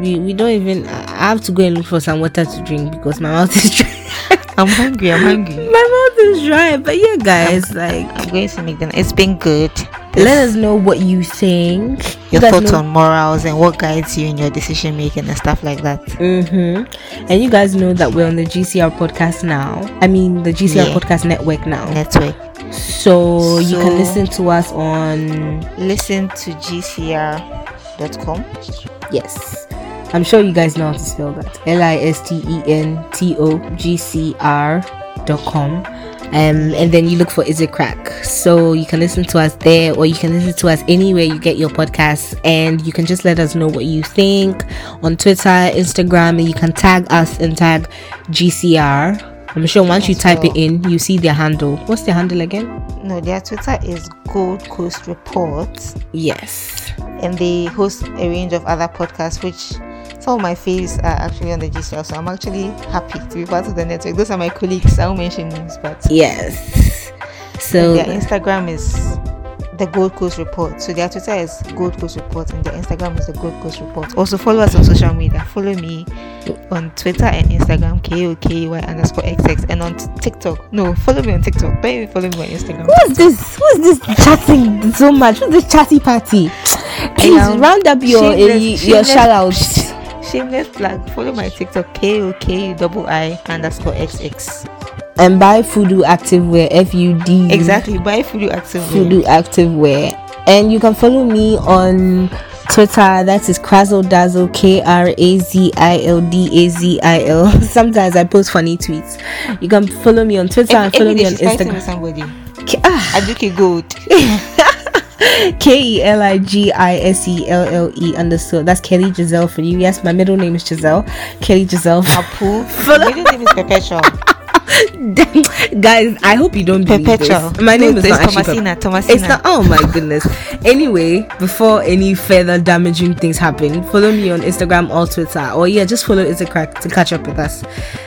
[SPEAKER 2] we we don't even. I have to go and look for some water to drink because my mouth is dry.
[SPEAKER 1] I'm hungry. I'm hungry.
[SPEAKER 2] my mouth is dry. But yeah, guys, like
[SPEAKER 1] I'm going to make them. It's been good.
[SPEAKER 2] Let us know what you think.
[SPEAKER 1] Your
[SPEAKER 2] You
[SPEAKER 1] thoughts
[SPEAKER 2] know-
[SPEAKER 1] on morals and what guides you in your decision making and stuff like that.
[SPEAKER 2] Mm-hmm. And you guys know that we're on the GCR podcast now. I mean, the GCR
[SPEAKER 1] Yeah.
[SPEAKER 2] podcast network now.
[SPEAKER 1] Network.
[SPEAKER 2] So, you can listen to us on.
[SPEAKER 1] Listen to gcr.com.
[SPEAKER 2] Yes. I'm sure you guys know how to spell that. L I S T E N T O G C R dot com. Um, and then you look for Is It Crack. So you can listen to us there, or you can listen to us anywhere you get your podcasts, and you can just let us know what you think on Twitter, Instagram, and you can tag us and tag GCR. I'm sure once you type it in, you see their handle. What's their handle again?
[SPEAKER 1] No, their Twitter is Gold Coast Report,
[SPEAKER 2] Yes.
[SPEAKER 1] and they host a range of other podcasts, which some of my faves are actually on the GCR. So I'm actually happy to be part of the network. Those are my colleagues. I won't mention names, but
[SPEAKER 2] Yes. So
[SPEAKER 1] their Instagram is the Gold Coast Report. So their Twitter is Gold Coast Report, and their Instagram is the Gold Coast Report. Also follow us on social media. Follow me on Twitter and Instagram, K O K Y underscore XX, and on TikTok. No, follow me on TikTok. Don't even follow me on Instagram.
[SPEAKER 2] Who's this? Who's this chatting so much? Who's this chatty party? Please
[SPEAKER 1] am
[SPEAKER 2] round up your uh, your
[SPEAKER 1] shameless-
[SPEAKER 2] shout outs.
[SPEAKER 1] Shameless plug. Follow my TikTok, K O K double I underscore XX.
[SPEAKER 2] And buy Fudu Activewear F U D
[SPEAKER 1] Exactly. Buy Fudu Active.
[SPEAKER 2] Fudu Activewear. And you can follow me on Twitter. That is Krazzle Dazzle K R A Z I L D A Z I L. Sometimes I post funny tweets. You can follow me on Twitter and follow me on
[SPEAKER 1] she's fighting with
[SPEAKER 2] Instagram.
[SPEAKER 1] somebody.
[SPEAKER 2] Ah,
[SPEAKER 1] Aduke Gold.
[SPEAKER 2] K E L I G I S E L L E underscore. That's Kelly Giselle for you. Yes, my middle name is Giselle. Kelly Giselle.
[SPEAKER 1] Apu. My middle name is Perpetual.
[SPEAKER 2] Guys, I hope you don't believe
[SPEAKER 1] Perpetual.
[SPEAKER 2] this. My name
[SPEAKER 1] No,
[SPEAKER 2] is
[SPEAKER 1] there's
[SPEAKER 2] not actually
[SPEAKER 1] Thomasina,
[SPEAKER 2] Pep-
[SPEAKER 1] Thomasina.
[SPEAKER 2] It's not. Oh my goodness. Anyway, before any further damaging things happen, follow me on Instagram or Twitter, or yeah, just follow Is It Crack to catch up with us.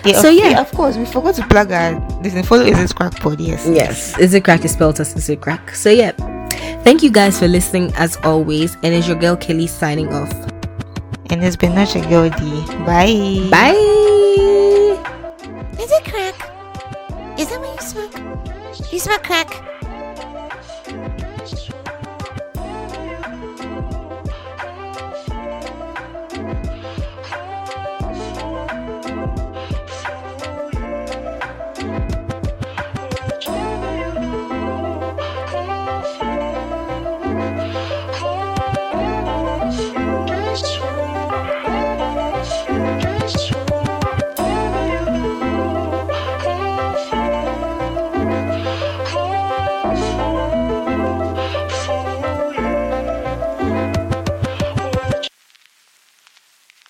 [SPEAKER 1] Yeah,
[SPEAKER 2] so
[SPEAKER 1] of,
[SPEAKER 2] yeah.
[SPEAKER 1] of course, we forgot to plug our. Listen, follow is it crack pod? Yes.
[SPEAKER 2] Yes, Is It Crack is spelled as Is It Crack. So yeah, thank you guys for listening as always, and it's your girl Kelly signing off.
[SPEAKER 1] And it's been Nacha Gildi. Bye.
[SPEAKER 2] Bye.
[SPEAKER 3] Is it crack? Is that what you smoke? You smoke crack?